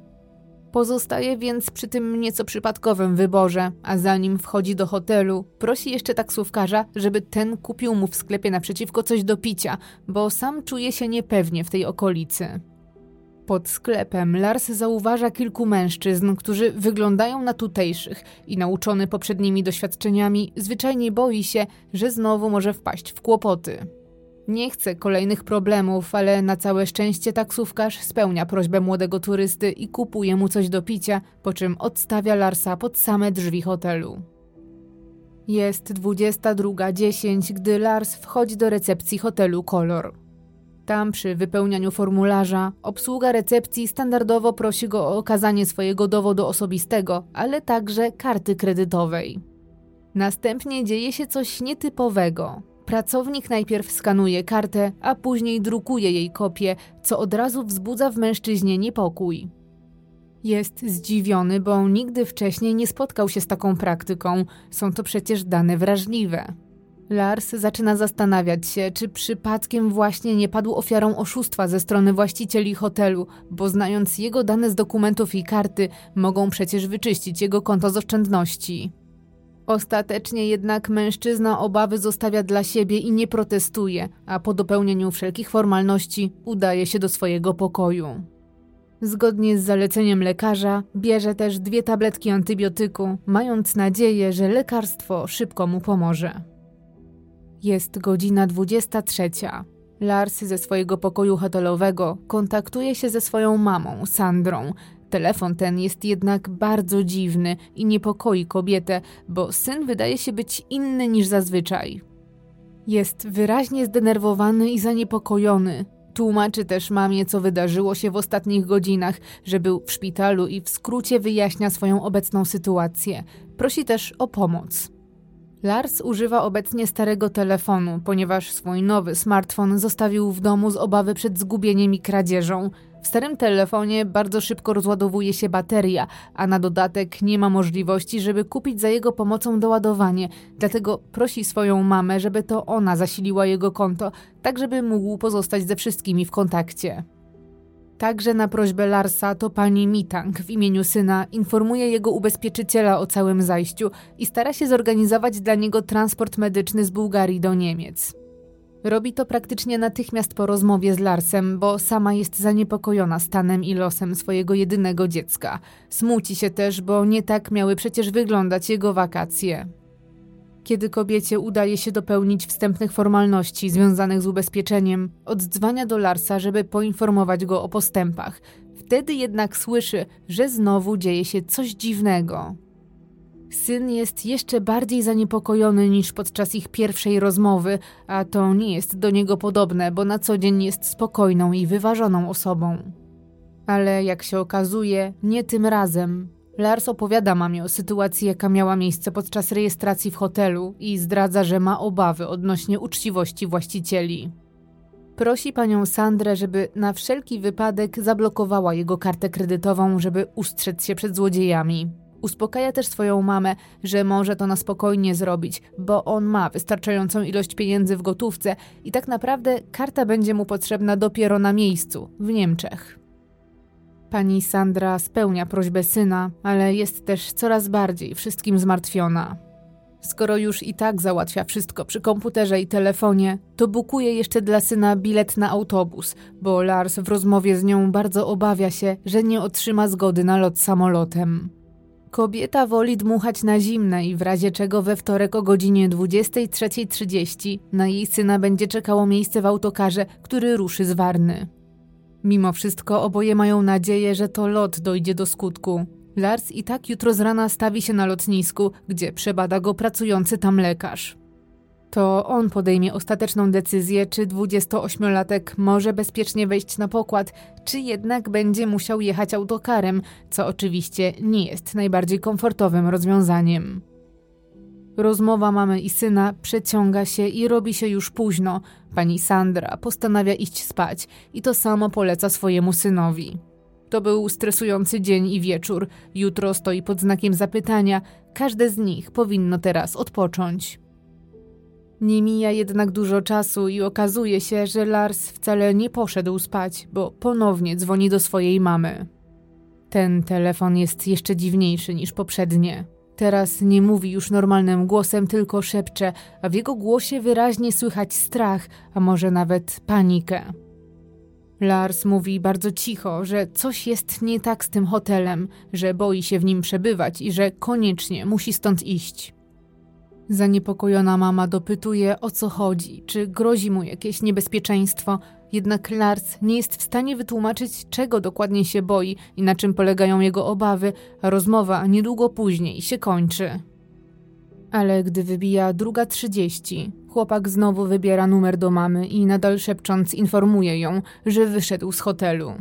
Pozostaje więc przy tym nieco przypadkowym wyborze, a zanim wchodzi do hotelu, prosi jeszcze taksówkarza, żeby ten kupił mu w sklepie naprzeciwko coś do picia, bo sam czuje się niepewnie w tej okolicy. Pod sklepem Lars zauważa kilku mężczyzn, którzy wyglądają na tutejszych i nauczony poprzednimi doświadczeniami, zwyczajnie boi się, że znowu może wpaść w kłopoty. Nie chce kolejnych problemów, ale na całe szczęście taksówkarz spełnia prośbę młodego turysty i kupuje mu coś do picia, po czym odstawia Larsa pod same drzwi hotelu. Jest 22.10, gdy Lars wchodzi do recepcji hotelu Color. Tam przy wypełnianiu formularza obsługa recepcji standardowo prosi go o okazanie swojego dowodu osobistego, ale także karty kredytowej. Następnie dzieje się coś nietypowego. Pracownik najpierw skanuje kartę, a później drukuje jej kopię, co od razu wzbudza w mężczyźnie niepokój. Jest zdziwiony, bo nigdy wcześniej nie spotkał się z taką praktyką. Są to przecież dane wrażliwe. Lars zaczyna zastanawiać się, czy przypadkiem właśnie nie padł ofiarą oszustwa ze strony właścicieli hotelu, bo znając jego dane z dokumentów i karty, mogą przecież wyczyścić jego konto z oszczędności. Ostatecznie jednak mężczyzna obawy zostawia dla siebie i nie protestuje, a po dopełnieniu wszelkich formalności udaje się do swojego pokoju. Zgodnie z zaleceniem lekarza, bierze też dwie tabletki antybiotyku, mając nadzieję, że lekarstwo szybko mu pomoże. Jest godzina 23. Lars ze swojego pokoju hotelowego kontaktuje się ze swoją mamą, Sandrą. Telefon ten jest jednak bardzo dziwny i niepokoi kobietę, bo syn wydaje się być inny niż zazwyczaj. Jest wyraźnie zdenerwowany i zaniepokojony. Tłumaczy też mamie, co wydarzyło się w ostatnich godzinach, że był w szpitalu i w skrócie wyjaśnia swoją obecną sytuację. Prosi też o pomoc. Lars używa obecnie starego telefonu, ponieważ swój nowy smartfon zostawił w domu z obawy przed zgubieniem i kradzieżą. W starym telefonie bardzo szybko rozładowuje się bateria, a na dodatek nie ma możliwości, żeby kupić za jego pomocą doładowanie, dlatego prosi swoją mamę, żeby to ona zasiliła jego konto, tak żeby mógł pozostać ze wszystkimi w kontakcie. Także na prośbę Larsa to pani Mitang w imieniu syna informuje jego ubezpieczyciela o całym zajściu i stara się zorganizować dla niego transport medyczny z Bułgarii do Niemiec. Robi to praktycznie natychmiast po rozmowie z Larsem, bo sama jest zaniepokojona stanem i losem swojego jedynego dziecka. Smuci się też, bo nie tak miały przecież wyglądać jego wakacje. Kiedy kobiecie udaje się dopełnić wstępnych formalności związanych z ubezpieczeniem, oddzwania do Larsa, żeby poinformować go o postępach. Wtedy jednak słyszy, że znowu dzieje się coś dziwnego. Syn jest jeszcze bardziej zaniepokojony niż podczas ich pierwszej rozmowy, a to nie jest do niego podobne, bo na co dzień jest spokojną i wyważoną osobą. Ale jak się okazuje, nie tym razem. Lars opowiada mamie o sytuacji, jaka miała miejsce podczas rejestracji w hotelu i zdradza, że ma obawy odnośnie uczciwości właścicieli. Prosi panią Sandrę, żeby na wszelki wypadek zablokowała jego kartę kredytową, żeby ustrzec się przed złodziejami. Uspokaja też swoją mamę, że może to na spokojnie zrobić, bo on ma wystarczającą ilość pieniędzy w gotówce i tak naprawdę karta będzie mu potrzebna dopiero na miejscu, w Niemczech. Pani Sandra spełnia prośbę syna, ale jest też coraz bardziej wszystkim zmartwiona. Skoro już i tak załatwia wszystko przy komputerze i telefonie, to bukuje jeszcze dla syna bilet na autobus, bo Lars w rozmowie z nią bardzo obawia się, że nie otrzyma zgody na lot samolotem. Kobieta woli dmuchać na zimne i w razie czego we wtorek o godzinie 23.30 na jej syna będzie czekało miejsce w autokarze, który ruszy z Warny. Mimo wszystko oboje mają nadzieję, że to lot dojdzie do skutku. Lars i tak jutro z rana stawi się na lotnisku, gdzie przebada go pracujący tam lekarz. To on podejmie ostateczną decyzję, czy 28-latek może bezpiecznie wejść na pokład, czy jednak będzie musiał jechać autokarem, co oczywiście nie jest najbardziej komfortowym rozwiązaniem. Rozmowa mamy i syna przeciąga się i robi się już późno. Pani Sandra postanawia iść spać i to samo poleca swojemu synowi. To był stresujący dzień i wieczór. Jutro stoi pod znakiem zapytania. Każde z nich powinno teraz odpocząć. Nie mija jednak dużo czasu i okazuje się, że Lars wcale nie poszedł spać, bo ponownie dzwoni do swojej mamy. Ten telefon jest jeszcze dziwniejszy niż poprzednie. Teraz nie mówi już normalnym głosem, tylko szepcze, a w jego głosie wyraźnie słychać strach, a może nawet panikę. Lars mówi bardzo cicho, że coś jest nie tak z tym hotelem, że boi się w nim przebywać i że koniecznie musi stąd iść. Zaniepokojona mama dopytuje o co chodzi, czy grozi mu jakieś niebezpieczeństwo, jednak Lars nie jest w stanie wytłumaczyć, czego dokładnie się boi i na czym polegają jego obawy, rozmowa niedługo później się kończy. Ale gdy wybija druga trzydzieści, chłopak znowu wybiera numer do mamy i nadal szepcząc informuje ją, że wyszedł z hotelu.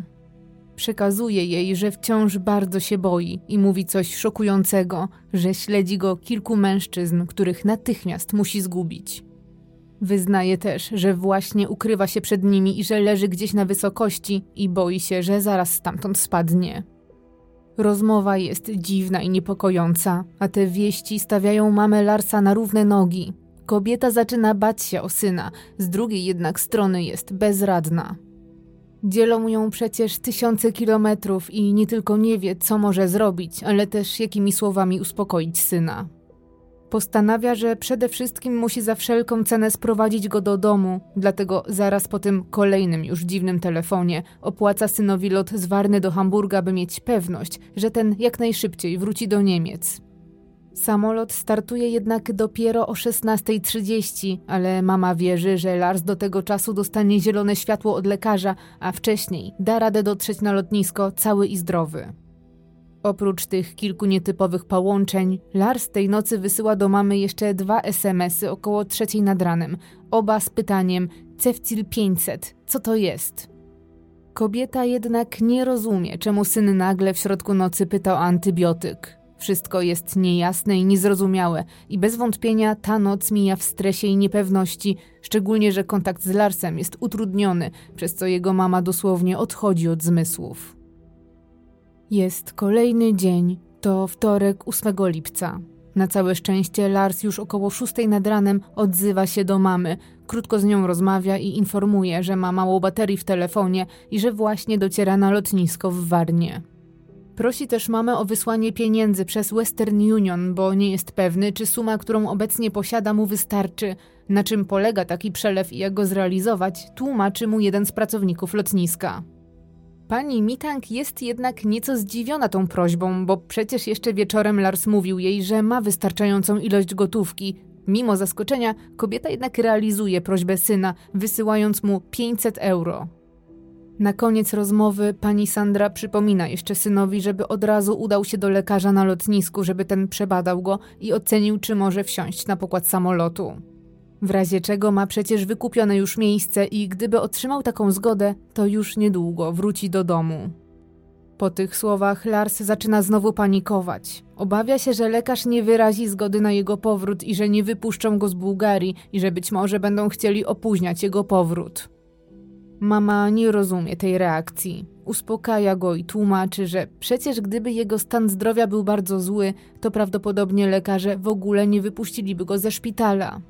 Przekazuje jej, że wciąż bardzo się boi i mówi coś szokującego, że śledzi go kilku mężczyzn, których natychmiast musi zgubić. Wyznaje też, że właśnie ukrywa się przed nimi i że leży gdzieś na wysokości i boi się, że zaraz stamtąd spadnie. Rozmowa jest dziwna i niepokojąca, a te wieści stawiają mamę Larsa na równe nogi. Kobieta zaczyna bać się o syna, z drugiej jednak strony jest bezradna. Dzielą ją przecież tysiące kilometrów i nie tylko nie wie, co może zrobić, ale też jakimi słowami uspokoić syna. Postanawia, że przede wszystkim musi za wszelką cenę sprowadzić go do domu, dlatego zaraz po tym kolejnym już dziwnym telefonie opłaca synowi lot z Warny do Hamburga, by mieć pewność, że ten jak najszybciej wróci do Niemiec. Samolot startuje jednak dopiero o 16.30, ale mama wierzy, że Lars do tego czasu dostanie zielone światło od lekarza, a wcześniej da radę dotrzeć na lotnisko cały i zdrowy. Oprócz tych kilku nietypowych połączeń, Lars tej nocy wysyła do mamy jeszcze dwa SMSy około trzeciej nad ranem, oba z pytaniem Cefcil 500, co to jest? Kobieta jednak nie rozumie, czemu syn nagle w środku nocy pyta o antybiotyk. Wszystko jest niejasne i niezrozumiałe i bez wątpienia ta noc mija w stresie i niepewności, szczególnie, że kontakt z Larsem jest utrudniony, przez co jego mama dosłownie odchodzi od zmysłów. Jest kolejny dzień, to wtorek 8 lipca. Na całe szczęście Lars już około 6 nad ranem odzywa się do mamy, krótko z nią rozmawia i informuje, że ma mało baterii w telefonie i że właśnie dociera na lotnisko w Warnie. Prosi też mamę o wysłanie pieniędzy przez Western Union, bo nie jest pewny, czy suma, którą obecnie posiada, mu wystarczy. Na czym polega taki przelew i jak go zrealizować, tłumaczy mu jeden z pracowników lotniska. Pani Mitang jest jednak nieco zdziwiona tą prośbą, bo przecież jeszcze wieczorem Lars mówił jej, że ma wystarczającą ilość gotówki. Mimo zaskoczenia, kobieta jednak realizuje prośbę syna, wysyłając mu 500 euro. Na koniec rozmowy pani Sandra przypomina jeszcze synowi, żeby od razu udał się do lekarza na lotnisku, żeby ten przebadał go i ocenił, czy może wsiąść na pokład samolotu. W razie czego ma przecież wykupione już miejsce i gdyby otrzymał taką zgodę, to już niedługo wróci do domu. Po tych słowach Lars zaczyna znowu panikować. Obawia się, że lekarz nie wyrazi zgody na jego powrót i że nie wypuszczą go z Bułgarii i że być może będą chcieli opóźniać jego powrót. Mama nie rozumie tej reakcji. Uspokaja go i tłumaczy, że przecież gdyby jego stan zdrowia był bardzo zły, to prawdopodobnie lekarze w ogóle nie wypuściliby go ze szpitala.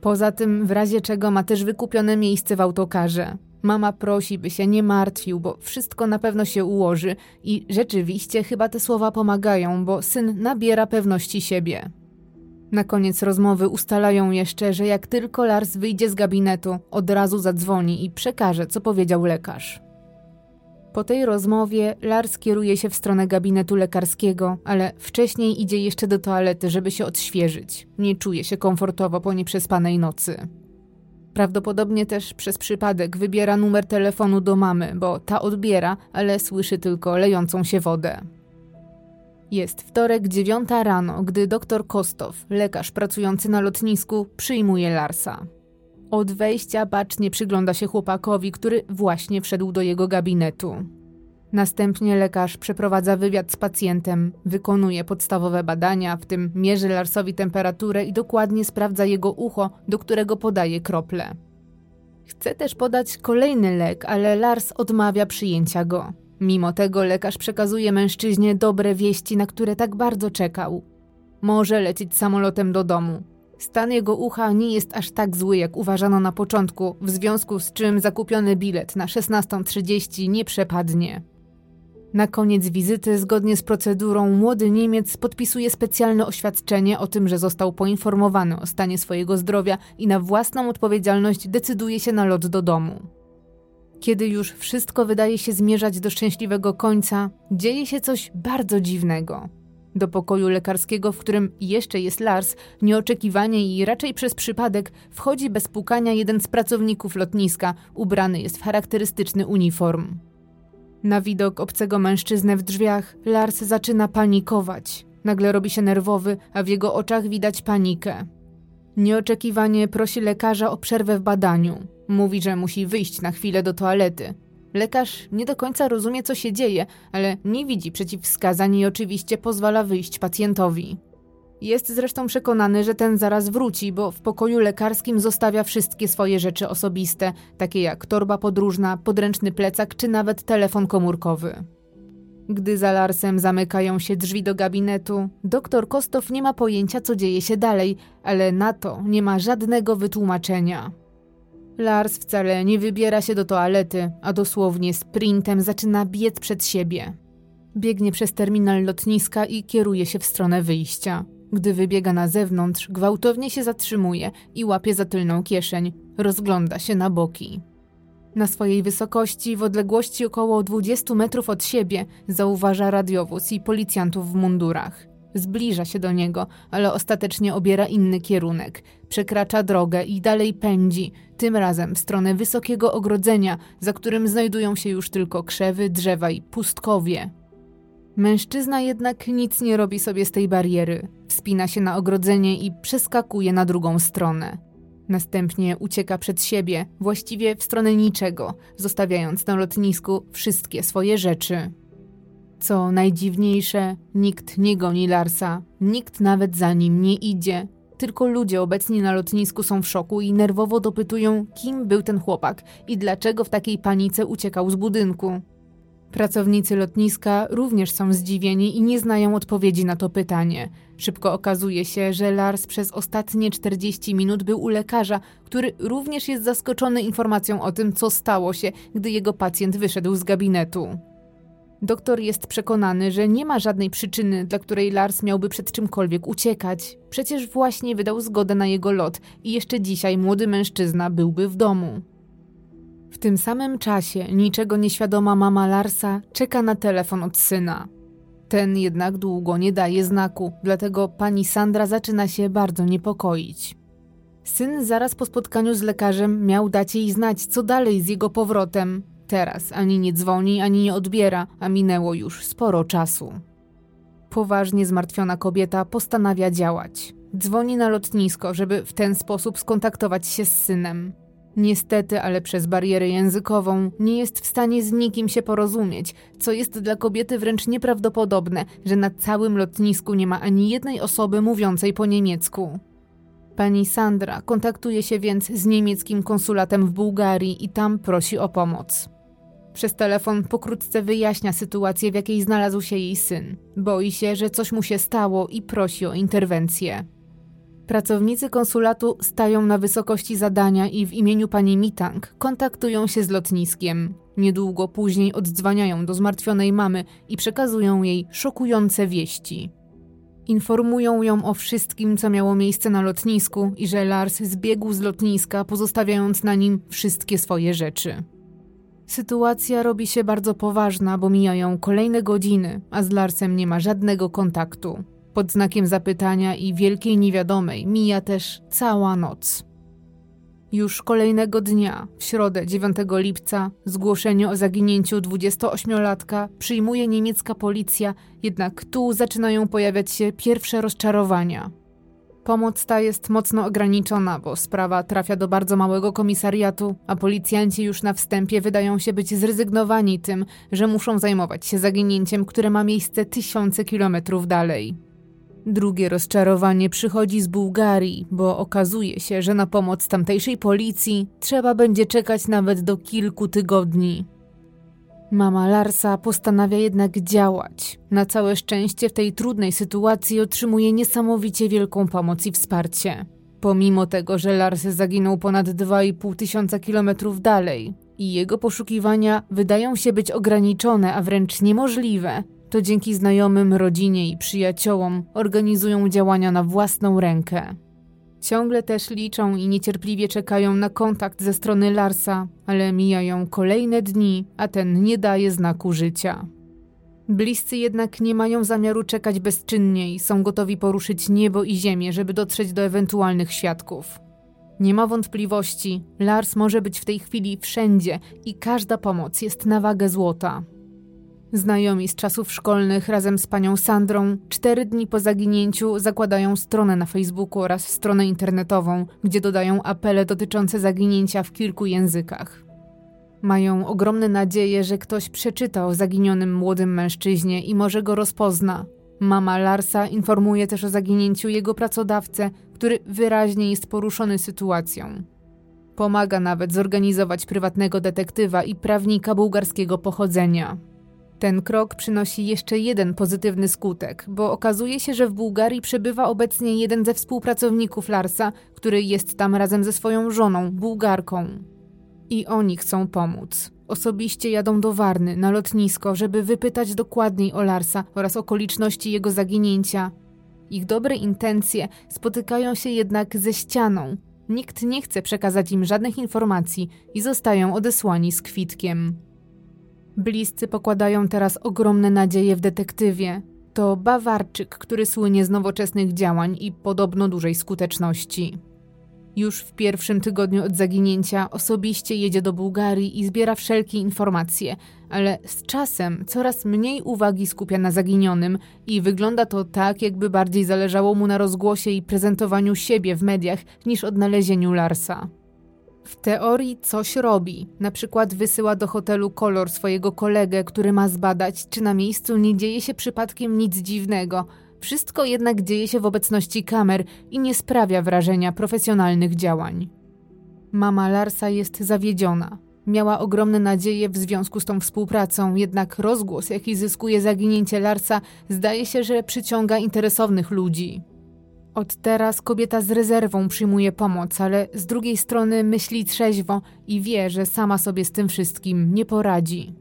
Poza tym, w razie czego ma też wykupione miejsce w autokarze. Mama prosi, by się nie martwił, bo wszystko na pewno się ułoży i rzeczywiście chyba te słowa pomagają, bo syn nabiera pewności siebie. Na koniec rozmowy ustalają jeszcze, że jak tylko Lars wyjdzie z gabinetu, od razu zadzwoni i przekaże, co powiedział lekarz. Po tej rozmowie Lars kieruje się w stronę gabinetu lekarskiego, ale wcześniej idzie jeszcze do toalety, żeby się odświeżyć. Nie czuje się komfortowo po nieprzespanej nocy. Prawdopodobnie też przez przypadek wybiera numer telefonu do mamy, bo ta odbiera, ale słyszy tylko lejącą się wodę. Jest wtorek, dziewiąta rano, gdy doktor Kostow, lekarz pracujący na lotnisku, przyjmuje Larsa. Od wejścia bacznie przygląda się chłopakowi, który właśnie wszedł do jego gabinetu. Następnie lekarz przeprowadza wywiad z pacjentem, wykonuje podstawowe badania, w tym mierzy Larsowi temperaturę i dokładnie sprawdza jego ucho, do którego podaje krople. Chce też podać kolejny lek, ale Lars odmawia przyjęcia go. Mimo tego lekarz przekazuje mężczyźnie dobre wieści, na które tak bardzo czekał. Może lecieć samolotem do domu. Stan jego ucha nie jest aż tak zły, jak uważano na początku, w związku z czym zakupiony bilet na 16.30 nie przepadnie. Na koniec wizyty, zgodnie z procedurą, młody Niemiec podpisuje specjalne oświadczenie o tym, że został poinformowany o stanie swojego zdrowia i na własną odpowiedzialność decyduje się na lot do domu. Kiedy już wszystko wydaje się zmierzać do szczęśliwego końca, dzieje się coś bardzo dziwnego. Do pokoju lekarskiego, w którym jeszcze jest Lars, nieoczekiwanie i raczej przez przypadek wchodzi bez pukania jeden z pracowników lotniska, ubrany jest w charakterystyczny uniform. Na widok obcego mężczyznę w drzwiach, Lars zaczyna panikować. Nagle robi się nerwowy, a w jego oczach widać panikę. Nieoczekiwanie prosi lekarza o przerwę w badaniu. Mówi, że musi wyjść na chwilę do toalety. Lekarz nie do końca rozumie, co się dzieje, ale nie widzi przeciwwskazań i oczywiście pozwala wyjść pacjentowi. Jest zresztą przekonany, że ten zaraz wróci, bo w pokoju lekarskim zostawia wszystkie swoje rzeczy osobiste, takie jak torba podróżna, podręczny plecak czy nawet telefon komórkowy. Gdy za Larsem zamykają się drzwi do gabinetu, doktor Kostow nie ma pojęcia, co dzieje się dalej, ale na to nie ma żadnego wytłumaczenia. Lars wcale nie wybiera się do toalety, a dosłownie sprintem zaczyna biec przed siebie. Biegnie przez terminal lotniska i kieruje się w stronę wyjścia. Gdy wybiega na zewnątrz, gwałtownie się zatrzymuje i łapie za tylną kieszeń. Rozgląda się na boki. Na swojej wysokości, w odległości około 20 metrów od siebie, zauważa radiowóz i policjantów w mundurach. Zbliża się do niego, ale ostatecznie obiera inny kierunek. Przekracza drogę i dalej pędzi, tym razem w stronę wysokiego ogrodzenia, za którym znajdują się już tylko krzewy, drzewa i pustkowie. Mężczyzna jednak nic nie robi sobie z tej bariery. Wspina się na ogrodzenie i przeskakuje na drugą stronę. Następnie ucieka przed siebie, właściwie w stronę niczego, zostawiając na lotnisku wszystkie swoje rzeczy. Co najdziwniejsze, nikt nie goni Larsa, nikt nawet za nim nie idzie. Tylko ludzie obecni na lotnisku są w szoku i nerwowo dopytują, kim był ten chłopak i dlaczego w takiej panice uciekał z budynku. Pracownicy lotniska również są zdziwieni i nie znają odpowiedzi na to pytanie. Szybko okazuje się, że Lars przez ostatnie 40 minut był u lekarza, który również jest zaskoczony informacją o tym, co stało się, gdy jego pacjent wyszedł z gabinetu. Doktor jest przekonany, że nie ma żadnej przyczyny, dla której Lars miałby przed czymkolwiek uciekać. Przecież właśnie wydał zgodę na jego lot i jeszcze dzisiaj młody mężczyzna byłby w domu. W tym samym czasie niczego nieświadoma mama Larsa czeka na telefon od syna. Ten jednak długo nie daje znaku, dlatego pani Sandra zaczyna się bardzo niepokoić. Syn zaraz po spotkaniu z lekarzem miał dać jej znać, co dalej z jego powrotem. Teraz ani nie dzwoni, ani nie odbiera, a minęło już sporo czasu. Poważnie zmartwiona kobieta postanawia działać. Dzwoni na lotnisko, żeby w ten sposób skontaktować się z synem. Niestety, ale przez barierę językową nie jest w stanie z nikim się porozumieć, co jest dla kobiety wręcz nieprawdopodobne, że na całym lotnisku nie ma ani jednej osoby mówiącej po niemiecku. Pani Sandra kontaktuje się więc z niemieckim konsulatem w Bułgarii i tam prosi o pomoc. Przez telefon pokrótce wyjaśnia sytuację, w jakiej znalazł się jej syn. Boi się, że coś mu się stało i prosi o interwencję. Pracownicy konsulatu stają na wysokości zadania i w imieniu pani Mitang kontaktują się z lotniskiem. Niedługo później oddzwaniają do zmartwionej mamy i przekazują jej szokujące wieści. Informują ją o wszystkim, co miało miejsce na lotnisku i że Lars zbiegł z lotniska, pozostawiając na nim wszystkie swoje rzeczy. Sytuacja robi się bardzo poważna, bo mijają kolejne godziny, a z Larsem nie ma żadnego kontaktu. Pod znakiem zapytania i wielkiej niewiadomej mija też cała noc. Już kolejnego dnia, w środę 9 lipca, zgłoszenie o zaginięciu 28-latka przyjmuje niemiecka policja, jednak tu zaczynają pojawiać się pierwsze rozczarowania. Pomoc ta jest mocno ograniczona, bo sprawa trafia do bardzo małego komisariatu, a policjanci już na wstępie wydają się być zrezygnowani tym, że muszą zajmować się zaginięciem, które ma miejsce tysiące kilometrów dalej. Drugie rozczarowanie przychodzi z Bułgarii, bo okazuje się, że na pomoc tamtejszej policji trzeba będzie czekać nawet do kilku tygodni. Mama Larsa postanawia jednak działać. Na całe szczęście w tej trudnej sytuacji otrzymuje niesamowicie wielką pomoc i wsparcie. Pomimo tego, że Lars zaginął ponad 2,5 tysiąca kilometrów dalej i jego poszukiwania wydają się być ograniczone, a wręcz niemożliwe, to dzięki znajomym, rodzinie i przyjaciołom organizują działania na własną rękę. Ciągle też liczą i niecierpliwie czekają na kontakt ze strony Larsa, ale mijają kolejne dni, a ten nie daje znaku życia. Bliscy jednak nie mają zamiaru czekać bezczynnie i są gotowi poruszyć niebo i ziemię, żeby dotrzeć do ewentualnych świadków. Nie ma wątpliwości, Lars może być w tej chwili wszędzie i każda pomoc jest na wagę złota. Znajomi z czasów szkolnych razem z panią Sandrą cztery dni po zaginięciu zakładają stronę na Facebooku oraz stronę internetową, gdzie dodają apele dotyczące zaginięcia w kilku językach. Mają ogromne nadzieje, że ktoś przeczyta o zaginionym młodym mężczyźnie i może go rozpozna. Mama Larsa informuje też o zaginięciu jego pracodawcę, który wyraźnie jest poruszony sytuacją. Pomaga nawet zorganizować prywatnego detektywa i prawnika bułgarskiego pochodzenia. Ten krok przynosi jeszcze jeden pozytywny skutek, bo okazuje się, że w Bułgarii przebywa obecnie jeden ze współpracowników Larsa, który jest tam razem ze swoją żoną, Bułgarką. I oni chcą pomóc. Osobiście jadą do Warny na lotnisko, żeby wypytać dokładniej o Larsa oraz okoliczności jego zaginięcia. Ich dobre intencje spotykają się jednak ze ścianą. Nikt nie chce przekazać im żadnych informacji i zostają odesłani z kwitkiem. Bliscy pokładają teraz ogromne nadzieje w detektywie. To Bawarczyk, który słynie z nowoczesnych działań i podobno dużej skuteczności. Już w pierwszym tygodniu od zaginięcia osobiście jedzie do Bułgarii i zbiera wszelkie informacje, ale z czasem coraz mniej uwagi skupia na zaginionym i wygląda to tak, jakby bardziej zależało mu na rozgłosie i prezentowaniu siebie w mediach niż odnalezieniu Larsa. W teorii coś robi, na przykład wysyła do hotelu kolor swojego kolegę, który ma zbadać, czy na miejscu nie dzieje się przypadkiem nic dziwnego – wszystko jednak dzieje się w obecności kamer i nie sprawia wrażenia profesjonalnych działań. Mama Larsa jest zawiedziona. Miała ogromne nadzieje w związku z tą współpracą, jednak rozgłos, jaki zyskuje zaginięcie Larsa, zdaje się, że przyciąga interesownych ludzi. Od teraz kobieta z rezerwą przyjmuje pomoc, ale z drugiej strony myśli trzeźwo i wie, że sama sobie z tym wszystkim nie poradzi.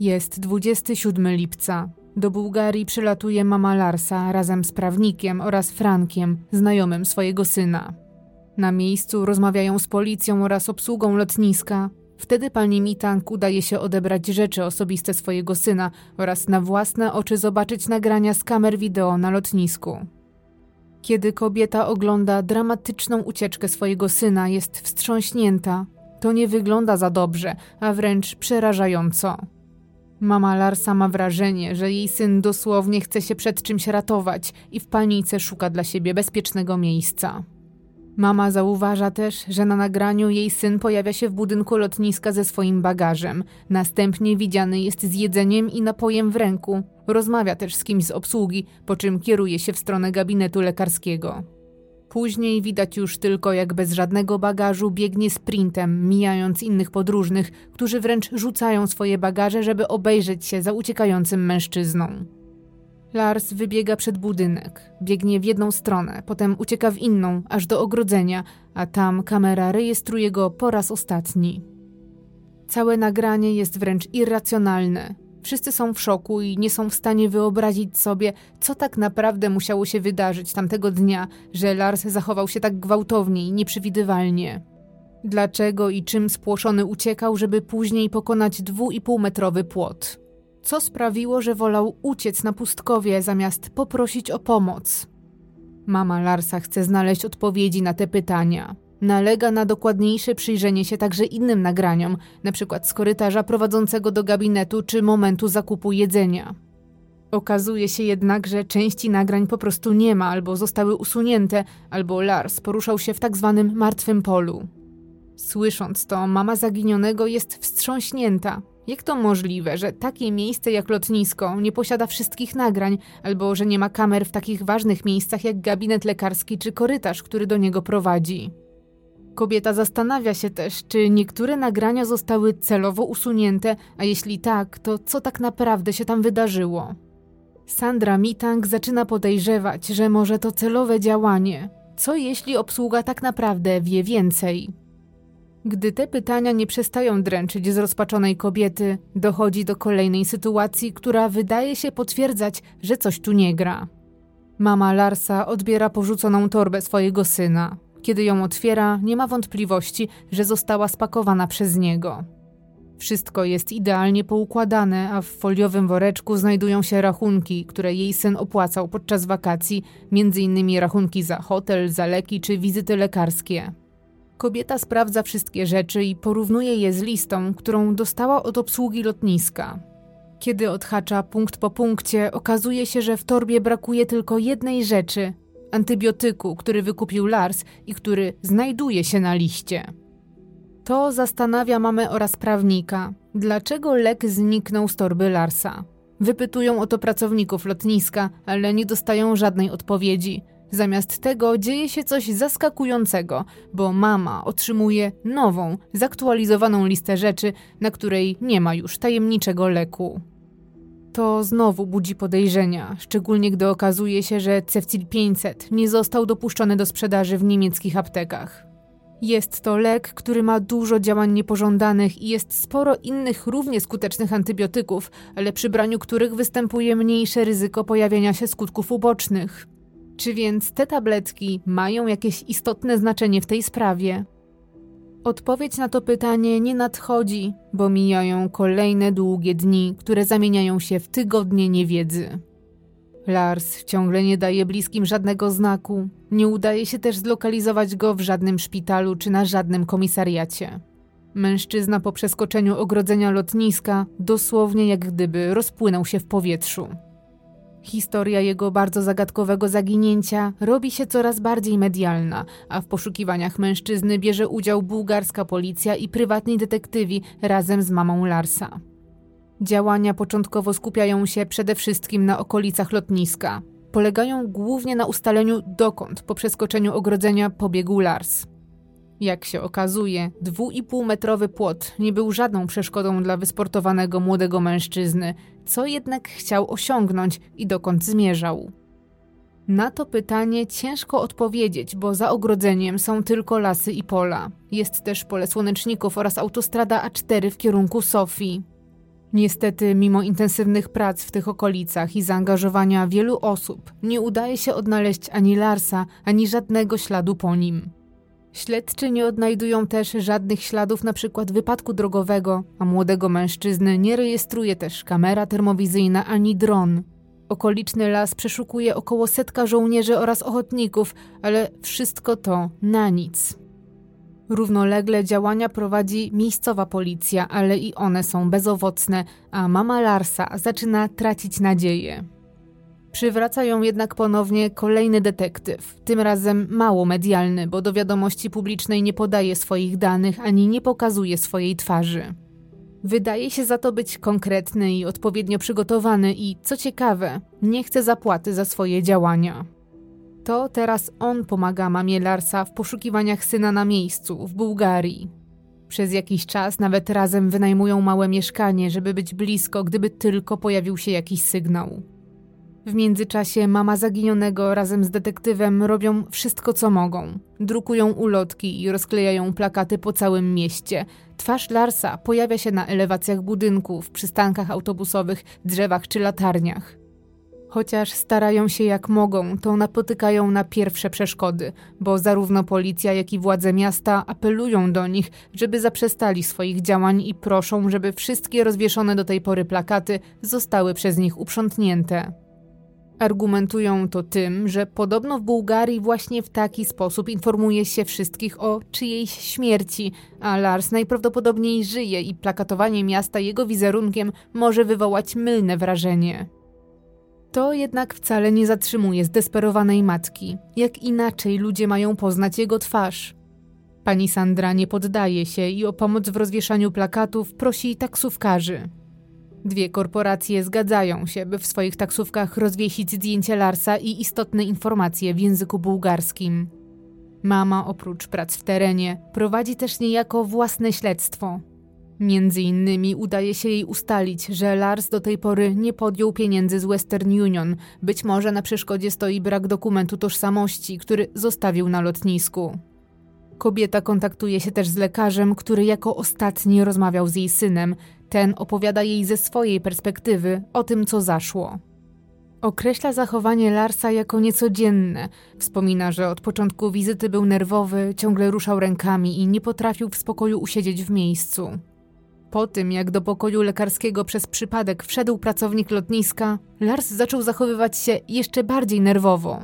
Jest 27 lipca. Do Bułgarii przylatuje mama Larsa razem z prawnikiem oraz Frankiem, znajomym swojego syna. Na miejscu rozmawiają z policją oraz obsługą lotniska. Wtedy pani Mitang udaje się odebrać rzeczy osobiste swojego syna oraz na własne oczy zobaczyć nagrania z kamer wideo na lotnisku. Kiedy kobieta ogląda dramatyczną ucieczkę swojego syna, jest wstrząśnięta. To nie wygląda za dobrze, a wręcz przerażająco. Mama Larsa ma wrażenie, że jej syn dosłownie chce się przed czymś ratować i w panice szuka dla siebie bezpiecznego miejsca. Mama zauważa też, że na nagraniu jej syn pojawia się w budynku lotniska ze swoim bagażem. Następnie widziany jest z jedzeniem i napojem w ręku. Rozmawia też z kimś z obsługi, po czym kieruje się w stronę gabinetu lekarskiego. Później widać już tylko, jak bez żadnego bagażu biegnie sprintem, mijając innych podróżnych, którzy wręcz rzucają swoje bagaże, żeby obejrzeć się za uciekającym mężczyzną. Lars wybiega przed budynek, biegnie w jedną stronę, potem ucieka w inną, aż do ogrodzenia, a tam kamera rejestruje go po raz ostatni. Całe nagranie jest wręcz irracjonalne, Wszyscy są w szoku i nie są w stanie wyobrazić sobie, co tak naprawdę musiało się wydarzyć tamtego dnia, że Lars zachował się tak gwałtownie i nieprzewidywalnie. Dlaczego i czym spłoszony uciekał, żeby później pokonać dwuipółmetrowy płot? Co sprawiło, że wolał uciec na pustkowie zamiast poprosić o pomoc? Mama Larsa chce znaleźć odpowiedzi na te pytania. Nalega na dokładniejsze przyjrzenie się także innym nagraniom, np. z korytarza prowadzącego do gabinetu czy momentu zakupu jedzenia. Okazuje się jednak, że części nagrań po prostu nie ma albo zostały usunięte, albo Lars poruszał się w tak zwanym martwym polu. Słysząc to, mama zaginionego jest wstrząśnięta. Jak to możliwe, że takie miejsce jak lotnisko nie posiada wszystkich nagrań, albo że nie ma kamer w takich ważnych miejscach jak gabinet lekarski czy korytarz, który do niego prowadzi? Kobieta zastanawia się też, czy niektóre nagrania zostały celowo usunięte, a jeśli tak, to co tak naprawdę się tam wydarzyło. Sandra Mitang zaczyna podejrzewać, że może to celowe działanie. Co jeśli obsługa tak naprawdę wie więcej? Gdy te pytania nie przestają dręczyć zrozpaczonej kobiety, dochodzi do kolejnej sytuacji, która wydaje się potwierdzać, że coś tu nie gra. Mama Larsa odbiera porzuconą torbę swojego syna. Kiedy ją otwiera, nie ma wątpliwości, że została spakowana przez niego. Wszystko jest idealnie poukładane, a w foliowym woreczku znajdują się rachunki, które jej syn opłacał podczas wakacji, m.in. rachunki za hotel, za leki czy wizyty lekarskie. Kobieta sprawdza wszystkie rzeczy i porównuje je z listą, którą dostała od obsługi lotniska. Kiedy odhacza punkt po punkcie, okazuje się, że w torbie brakuje tylko jednej rzeczy antybiotyku, który wykupił Lars i który znajduje się na liście. To zastanawia mamę oraz prawnika, dlaczego lek zniknął z torby Larsa. Wypytują o to pracowników lotniska, ale nie dostają żadnej odpowiedzi. Zamiast tego dzieje się coś zaskakującego, bo mama otrzymuje nową, zaktualizowaną listę rzeczy, na której nie ma już tajemniczego leku. To znowu budzi podejrzenia, szczególnie gdy okazuje się, że Cefcil 500 nie został dopuszczony do sprzedaży w niemieckich aptekach. Jest to lek, który ma dużo działań niepożądanych i jest sporo innych równie skutecznych antybiotyków, ale przy braniu których występuje mniejsze ryzyko pojawienia się skutków ubocznych. Czy więc te tabletki mają jakieś istotne znaczenie w tej sprawie? Odpowiedź na to pytanie nie nadchodzi, bo mijają kolejne długie dni, które zamieniają się w tygodnie niewiedzy. Lars ciągle nie daje bliskim żadnego znaku. Nie udaje się też zlokalizować go w żadnym szpitalu czy na żadnym komisariacie. Mężczyzna po przeskoczeniu ogrodzenia lotniska dosłownie jak gdyby rozpłynął się w powietrzu. Historia jego bardzo zagadkowego zaginięcia robi się coraz bardziej medialna, a w poszukiwaniach mężczyzny bierze udział bułgarska policja i prywatni detektywi razem z mamą Larsa. Działania początkowo skupiają się przede wszystkim na okolicach lotniska. Polegają głównie na ustaleniu dokąd po przeskoczeniu ogrodzenia pobiegł Lars. Jak się okazuje, dwuipółmetrowy płot nie był żadną przeszkodą dla wysportowanego młodego mężczyzny, co jednak chciał osiągnąć i dokąd zmierzał. Na to pytanie ciężko odpowiedzieć, bo za ogrodzeniem są tylko lasy i pola. Jest też pole słoneczników oraz autostrada A4 w kierunku Sofii. Niestety, mimo intensywnych prac w tych okolicach i zaangażowania wielu osób, nie udaje się odnaleźć ani Larsa, ani żadnego śladu po nim. Śledczy nie odnajdują też żadnych śladów przykład wypadku drogowego, a młodego mężczyzny nie rejestruje też kamera termowizyjna ani dron. Okoliczny las przeszukuje około setka żołnierzy oraz ochotników, ale wszystko to na nic. Równolegle działania prowadzi miejscowa policja, ale i one są bezowocne, a mama Larsa zaczyna tracić nadzieję. Przywraca ją jednak ponownie kolejny detektyw, tym razem mało medialny, bo do wiadomości publicznej nie podaje swoich danych ani nie pokazuje swojej twarzy. Wydaje się za to być konkretny i odpowiednio przygotowany i, co ciekawe, nie chce zapłaty za swoje działania. To teraz on pomaga mamie Larsa w poszukiwaniach syna na miejscu, w Bułgarii. Przez jakiś czas nawet razem wynajmują małe mieszkanie, żeby być blisko, gdyby tylko pojawił się jakiś sygnał. W międzyczasie mama zaginionego razem z detektywem robią wszystko, co mogą. Drukują ulotki i rozklejają plakaty po całym mieście. Twarz Larsa pojawia się na elewacjach budynków, przystankach autobusowych, drzewach czy latarniach. Chociaż starają się jak mogą, to napotykają na pierwsze przeszkody, bo zarówno policja, jak i władze miasta apelują do nich, żeby zaprzestali swoich działań i proszą, żeby wszystkie rozwieszone do tej pory plakaty zostały przez nich uprzątnięte. Argumentują to tym, że podobno w Bułgarii właśnie w taki sposób informuje się wszystkich o czyjejś śmierci, a Lars najprawdopodobniej żyje i plakatowanie miasta jego wizerunkiem może wywołać mylne wrażenie. To jednak wcale nie zatrzymuje zdesperowanej matki. Jak inaczej ludzie mają poznać jego twarz? Pani Sandra nie poddaje się i o pomoc w rozwieszaniu plakatów prosi taksówkarzy. Dwie korporacje zgadzają się, by w swoich taksówkach rozwiesić zdjęcie Larsa i istotne informacje w języku bułgarskim. Mama, oprócz prac w terenie, prowadzi też niejako własne śledztwo. Między innymi udaje się jej ustalić, że Lars do tej pory nie podjął pieniędzy z Western Union. Być może na przeszkodzie stoi brak dokumentu tożsamości, który zostawił na lotnisku. Kobieta kontaktuje się też z lekarzem, który jako ostatni rozmawiał z jej synem. Ten opowiada jej ze swojej perspektywy o tym, co zaszło. Określa zachowanie Larsa jako niecodzienne. Wspomina, że od początku wizyty był nerwowy, ciągle ruszał rękami i nie potrafił w spokoju usiedzieć w miejscu. Po tym, jak do pokoju lekarskiego przez przypadek wszedł pracownik lotniska, Lars zaczął zachowywać się jeszcze bardziej nerwowo.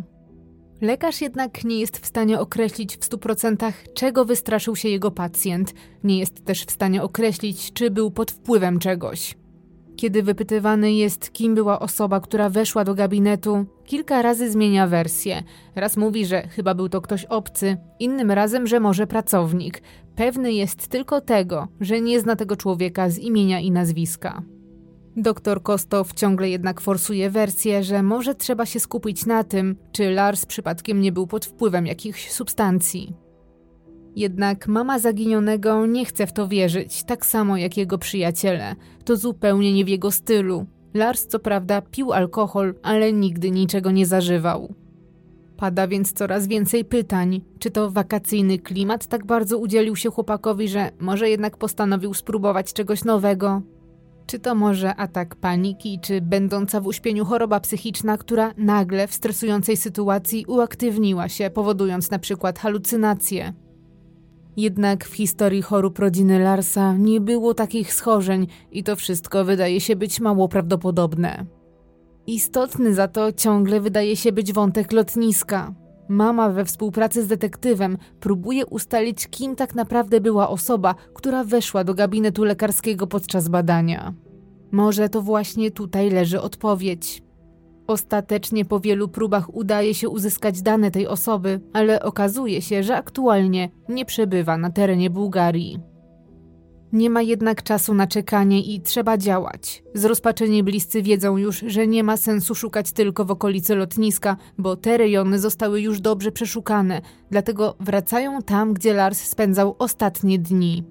Lekarz jednak nie jest w stanie określić w 100% czego wystraszył się jego pacjent, nie jest też w stanie określić, czy był pod wpływem czegoś. Kiedy wypytywany jest, kim była osoba, która weszła do gabinetu, kilka razy zmienia wersję. Raz mówi, że chyba był to ktoś obcy, innym razem, że może pracownik. Pewny jest tylko tego, że nie zna tego człowieka z imienia i nazwiska. Doktor Kostow ciągle jednak forsuje wersję, że może trzeba się skupić na tym, czy Lars przypadkiem nie był pod wpływem jakichś substancji. Jednak mama zaginionego nie chce w to wierzyć, tak samo jak jego przyjaciele. To zupełnie nie w jego stylu. Lars co prawda pił alkohol, ale nigdy niczego nie zażywał. Pada więc coraz więcej pytań. Czy to wakacyjny klimat tak bardzo udzielił się chłopakowi, że może jednak postanowił spróbować czegoś nowego? Czy to może atak paniki, czy będąca w uśpieniu choroba psychiczna, która nagle w stresującej sytuacji uaktywniła się, powodując na przykład halucynacje? Jednak w historii chorób rodziny Larsa nie było takich schorzeń i to wszystko wydaje się być mało prawdopodobne. Istotny za to ciągle wydaje się być wątek lotniska. Mama we współpracy z detektywem próbuje ustalić, kim tak naprawdę była osoba, która weszła do gabinetu lekarskiego podczas badania. Może to właśnie tutaj leży odpowiedź. Ostatecznie po wielu próbach udaje się uzyskać dane tej osoby, ale okazuje się, że aktualnie nie przebywa na terenie Bułgarii. Nie ma jednak czasu na czekanie i trzeba działać. Zrozpaczeni bliscy wiedzą już, że nie ma sensu szukać tylko w okolicy lotniska, bo te rejony zostały już dobrze przeszukane, dlatego wracają tam, gdzie Lars spędzał ostatnie dni.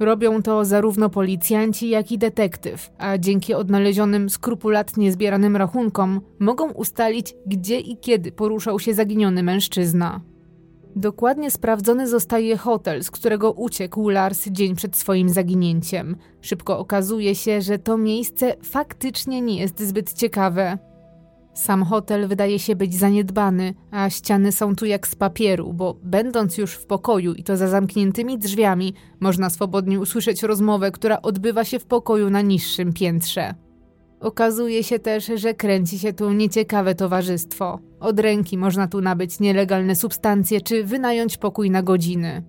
Robią to zarówno policjanci, jak i detektyw, a dzięki odnalezionym skrupulatnie zbieranym rachunkom mogą ustalić, gdzie i kiedy poruszał się zaginiony mężczyzna. Dokładnie sprawdzony zostaje hotel, z którego uciekł Lars dzień przed swoim zaginięciem. Szybko okazuje się, że to miejsce faktycznie nie jest zbyt ciekawe. Sam hotel wydaje się być zaniedbany, a ściany są tu jak z papieru, bo będąc już w pokoju i to za zamkniętymi drzwiami, można swobodnie usłyszeć rozmowę, która odbywa się w pokoju na niższym piętrze. Okazuje się też, że kręci się tu nieciekawe towarzystwo. Od ręki można tu nabyć nielegalne substancje czy wynająć pokój na godziny.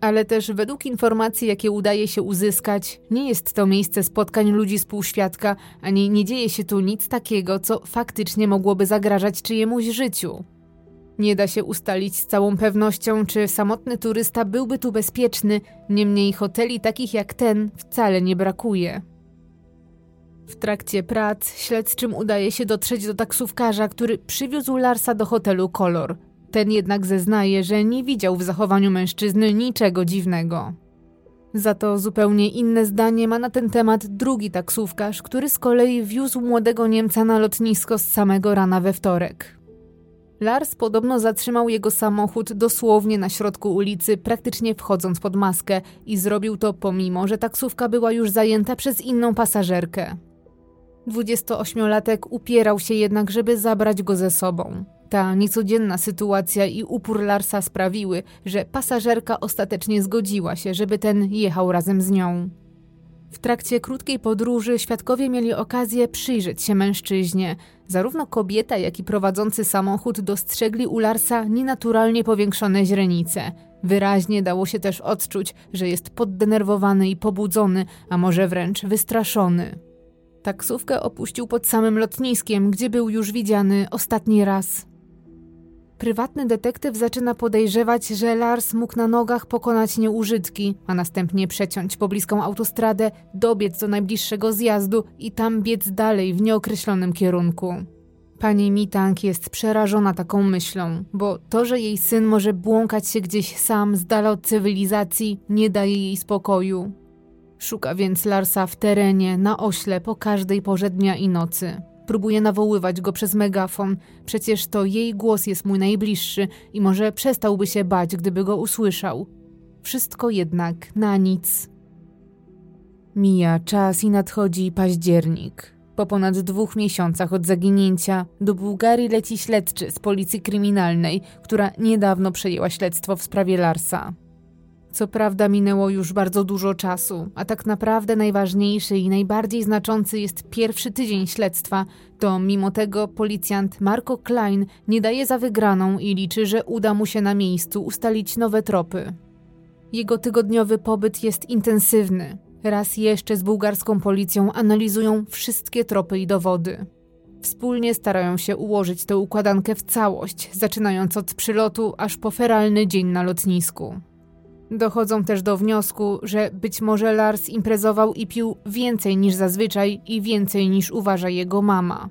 Ale też według informacji, jakie udaje się uzyskać, nie jest to miejsce spotkań ludzi z półświadka, ani nie dzieje się tu nic takiego, co faktycznie mogłoby zagrażać czyjemuś życiu. Nie da się ustalić z całą pewnością, czy samotny turysta byłby tu bezpieczny, niemniej hoteli takich jak ten wcale nie brakuje. W trakcie prac śledczym udaje się dotrzeć do taksówkarza, który przywiózł Larsa do hotelu Kolor. Ten jednak zeznaje, że nie widział w zachowaniu mężczyzny niczego dziwnego. Za to zupełnie inne zdanie ma na ten temat drugi taksówkarz, który z kolei wiózł młodego Niemca na lotnisko z samego rana we wtorek. Lars podobno zatrzymał jego samochód dosłownie na środku ulicy, praktycznie wchodząc pod maskę i zrobił to pomimo, że taksówka była już zajęta przez inną pasażerkę. 28-latek upierał się jednak, żeby zabrać go ze sobą. Ta niecodzienna sytuacja i upór Larsa sprawiły, że pasażerka ostatecznie zgodziła się, żeby ten jechał razem z nią. W trakcie krótkiej podróży świadkowie mieli okazję przyjrzeć się mężczyźnie. Zarówno kobieta, jak i prowadzący samochód dostrzegli u Larsa nienaturalnie powiększone źrenice. Wyraźnie dało się też odczuć, że jest poddenerwowany i pobudzony, a może wręcz wystraszony. Taksówkę opuścił pod samym lotniskiem, gdzie był już widziany ostatni raz. Prywatny detektyw zaczyna podejrzewać, że Lars mógł na nogach pokonać nieużytki, a następnie przeciąć pobliską autostradę, dobiec do najbliższego zjazdu i tam biec dalej w nieokreślonym kierunku. Pani Mitang jest przerażona taką myślą, bo to, że jej syn może błąkać się gdzieś sam z dala od cywilizacji, nie daje jej spokoju. Szuka więc Larsa w terenie, na ośle, po każdej porze dnia i nocy. Próbuje nawoływać go przez megafon, przecież to jej głos jest mój najbliższy i może przestałby się bać, gdyby go usłyszał. Wszystko jednak na nic. Mija czas i nadchodzi październik. Po ponad dwóch miesiącach od zaginięcia do Bułgarii leci śledczy z policji kryminalnej, która niedawno przejęła śledztwo w sprawie Larsa. Co prawda minęło już bardzo dużo czasu, a tak naprawdę najważniejszy i najbardziej znaczący jest pierwszy tydzień śledztwa, to mimo tego policjant Marco Klein nie daje za wygraną i liczy, że uda mu się na miejscu ustalić nowe tropy. Jego tygodniowy pobyt jest intensywny. Raz jeszcze z bułgarską policją analizują wszystkie tropy i dowody. Wspólnie starają się ułożyć tę układankę w całość, zaczynając od przylotu aż po feralny dzień na lotnisku. Dochodzą też do wniosku, że być może Lars imprezował i pił więcej niż zazwyczaj i więcej niż uważa jego mama.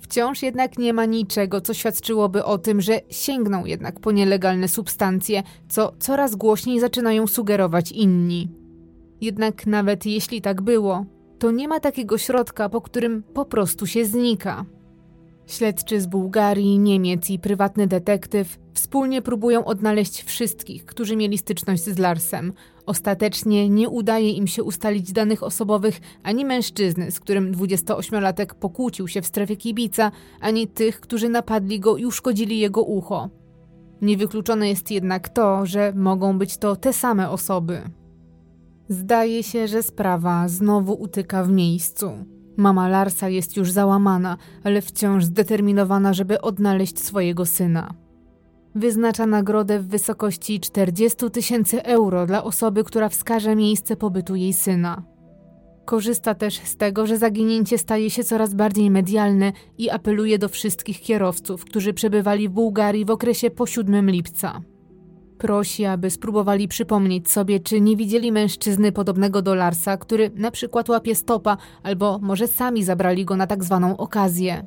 Wciąż jednak nie ma niczego, co świadczyłoby o tym, że sięgnął jednak po nielegalne substancje, co coraz głośniej zaczynają sugerować inni. Jednak nawet jeśli tak było, to nie ma takiego środka, po którym po prostu się znika. Śledczy z Bułgarii, Niemiec i prywatny detektyw wspólnie próbują odnaleźć wszystkich, którzy mieli styczność z Larsem. Ostatecznie nie udaje im się ustalić danych osobowych ani mężczyzny, z którym 28-latek pokłócił się w strefie kibica, ani tych, którzy napadli go i uszkodzili jego ucho. Niewykluczone jest jednak to, że mogą być to te same osoby. Zdaje się, że sprawa znowu utyka w miejscu. Mama Larsa jest już załamana, ale wciąż zdeterminowana, żeby odnaleźć swojego syna. Wyznacza nagrodę w wysokości 40 tysięcy euro dla osoby, która wskaże miejsce pobytu jej syna. Korzysta też z tego, że zaginięcie staje się coraz bardziej medialne i apeluje do wszystkich kierowców, którzy przebywali w Bułgarii w okresie po 7 lipca. Prosi, aby spróbowali przypomnieć sobie, czy nie widzieli mężczyzny podobnego do Larsa, który na przykład łapie stopa, albo może sami zabrali go na tak zwaną okazję.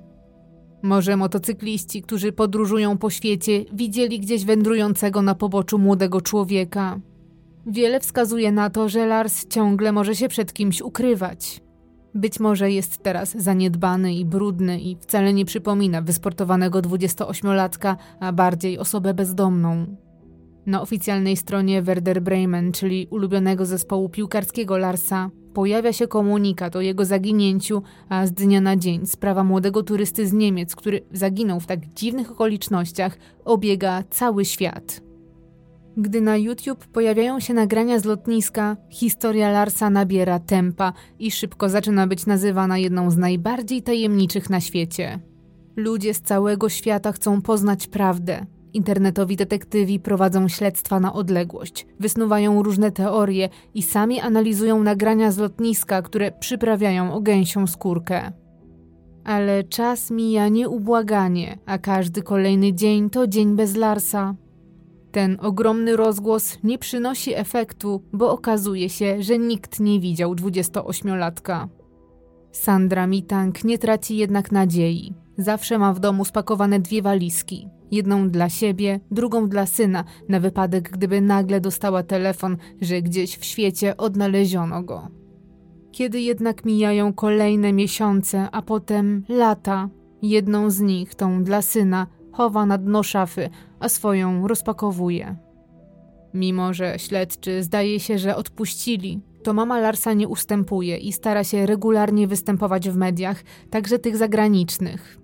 Może motocykliści, którzy podróżują po świecie, widzieli gdzieś wędrującego na poboczu młodego człowieka. Wiele wskazuje na to, że Lars ciągle może się przed kimś ukrywać. Być może jest teraz zaniedbany i brudny i wcale nie przypomina wysportowanego 28-latka, a bardziej osobę bezdomną. Na oficjalnej stronie Werder Bremen, czyli ulubionego zespołu piłkarskiego Larsa, pojawia się komunikat o jego zaginięciu, a z dnia na dzień sprawa młodego turysty z Niemiec, który zaginął w tak dziwnych okolicznościach, obiega cały świat. Gdy na YouTube pojawiają się nagrania z lotniska, historia Larsa nabiera tempa i szybko zaczyna być nazywana jedną z najbardziej tajemniczych na świecie. Ludzie z całego świata chcą poznać prawdę, Internetowi detektywi prowadzą śledztwa na odległość, wysnuwają różne teorie i sami analizują nagrania z lotniska, które przyprawiają o gęsią skórkę. Ale czas mija nieubłaganie, a każdy kolejny dzień to dzień bez Larsa. Ten ogromny rozgłos nie przynosi efektu, bo okazuje się, że nikt nie widział 28-latka. Sandra Mitang nie traci jednak nadziei. Zawsze ma w domu spakowane dwie walizki. Jedną dla siebie, drugą dla syna, na wypadek gdyby nagle dostała telefon, że gdzieś w świecie odnaleziono go. Kiedy jednak mijają kolejne miesiące, a potem lata, jedną z nich, tą dla syna, chowa na dno szafy, a swoją rozpakowuje. Mimo, że śledczy zdaje się, że odpuścili, to mama Larsa nie ustępuje i stara się regularnie występować w mediach, także tych zagranicznych.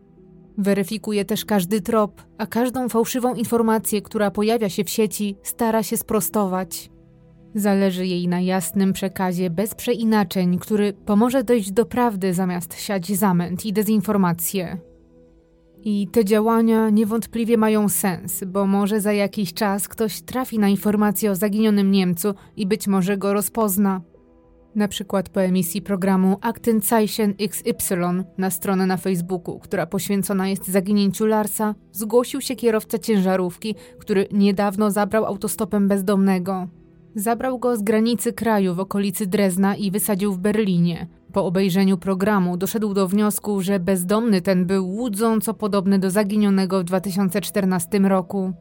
Weryfikuje też każdy trop, a każdą fałszywą informację, która pojawia się w sieci, stara się sprostować. Zależy jej na jasnym przekazie bez przeinaczeń, który pomoże dojść do prawdy zamiast siać zamęt i dezinformację. I te działania niewątpliwie mają sens, bo może za jakiś czas ktoś trafi na informację o zaginionym Niemcu i być może go rozpozna. Na przykład po emisji programu Aktenzeichen XY na stronę na Facebooku, która poświęcona jest zaginięciu Larsa, zgłosił się kierowca ciężarówki, który niedawno zabrał autostopem bezdomnego. Zabrał go z granicy kraju w okolicy Drezna i wysadził w Berlinie. Po obejrzeniu programu doszedł do wniosku, że bezdomny ten był łudząco podobny do zaginionego w 2014 roku.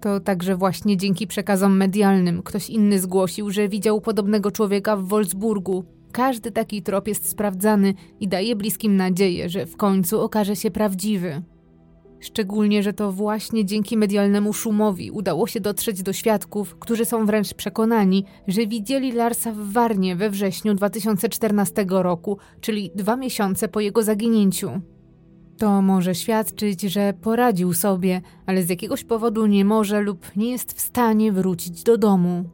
To także właśnie dzięki przekazom medialnym ktoś inny zgłosił, że widział podobnego człowieka w Wolfsburgu. Każdy taki trop jest sprawdzany i daje bliskim nadzieję, że w końcu okaże się prawdziwy. Szczególnie, że to właśnie dzięki medialnemu szumowi udało się dotrzeć do świadków, którzy są wręcz przekonani, że widzieli Larsa w Warnie we wrześniu 2014 roku, czyli dwa miesiące po jego zaginięciu. To może świadczyć, że poradził sobie, ale z jakiegoś powodu nie może lub nie jest w stanie wrócić do domu.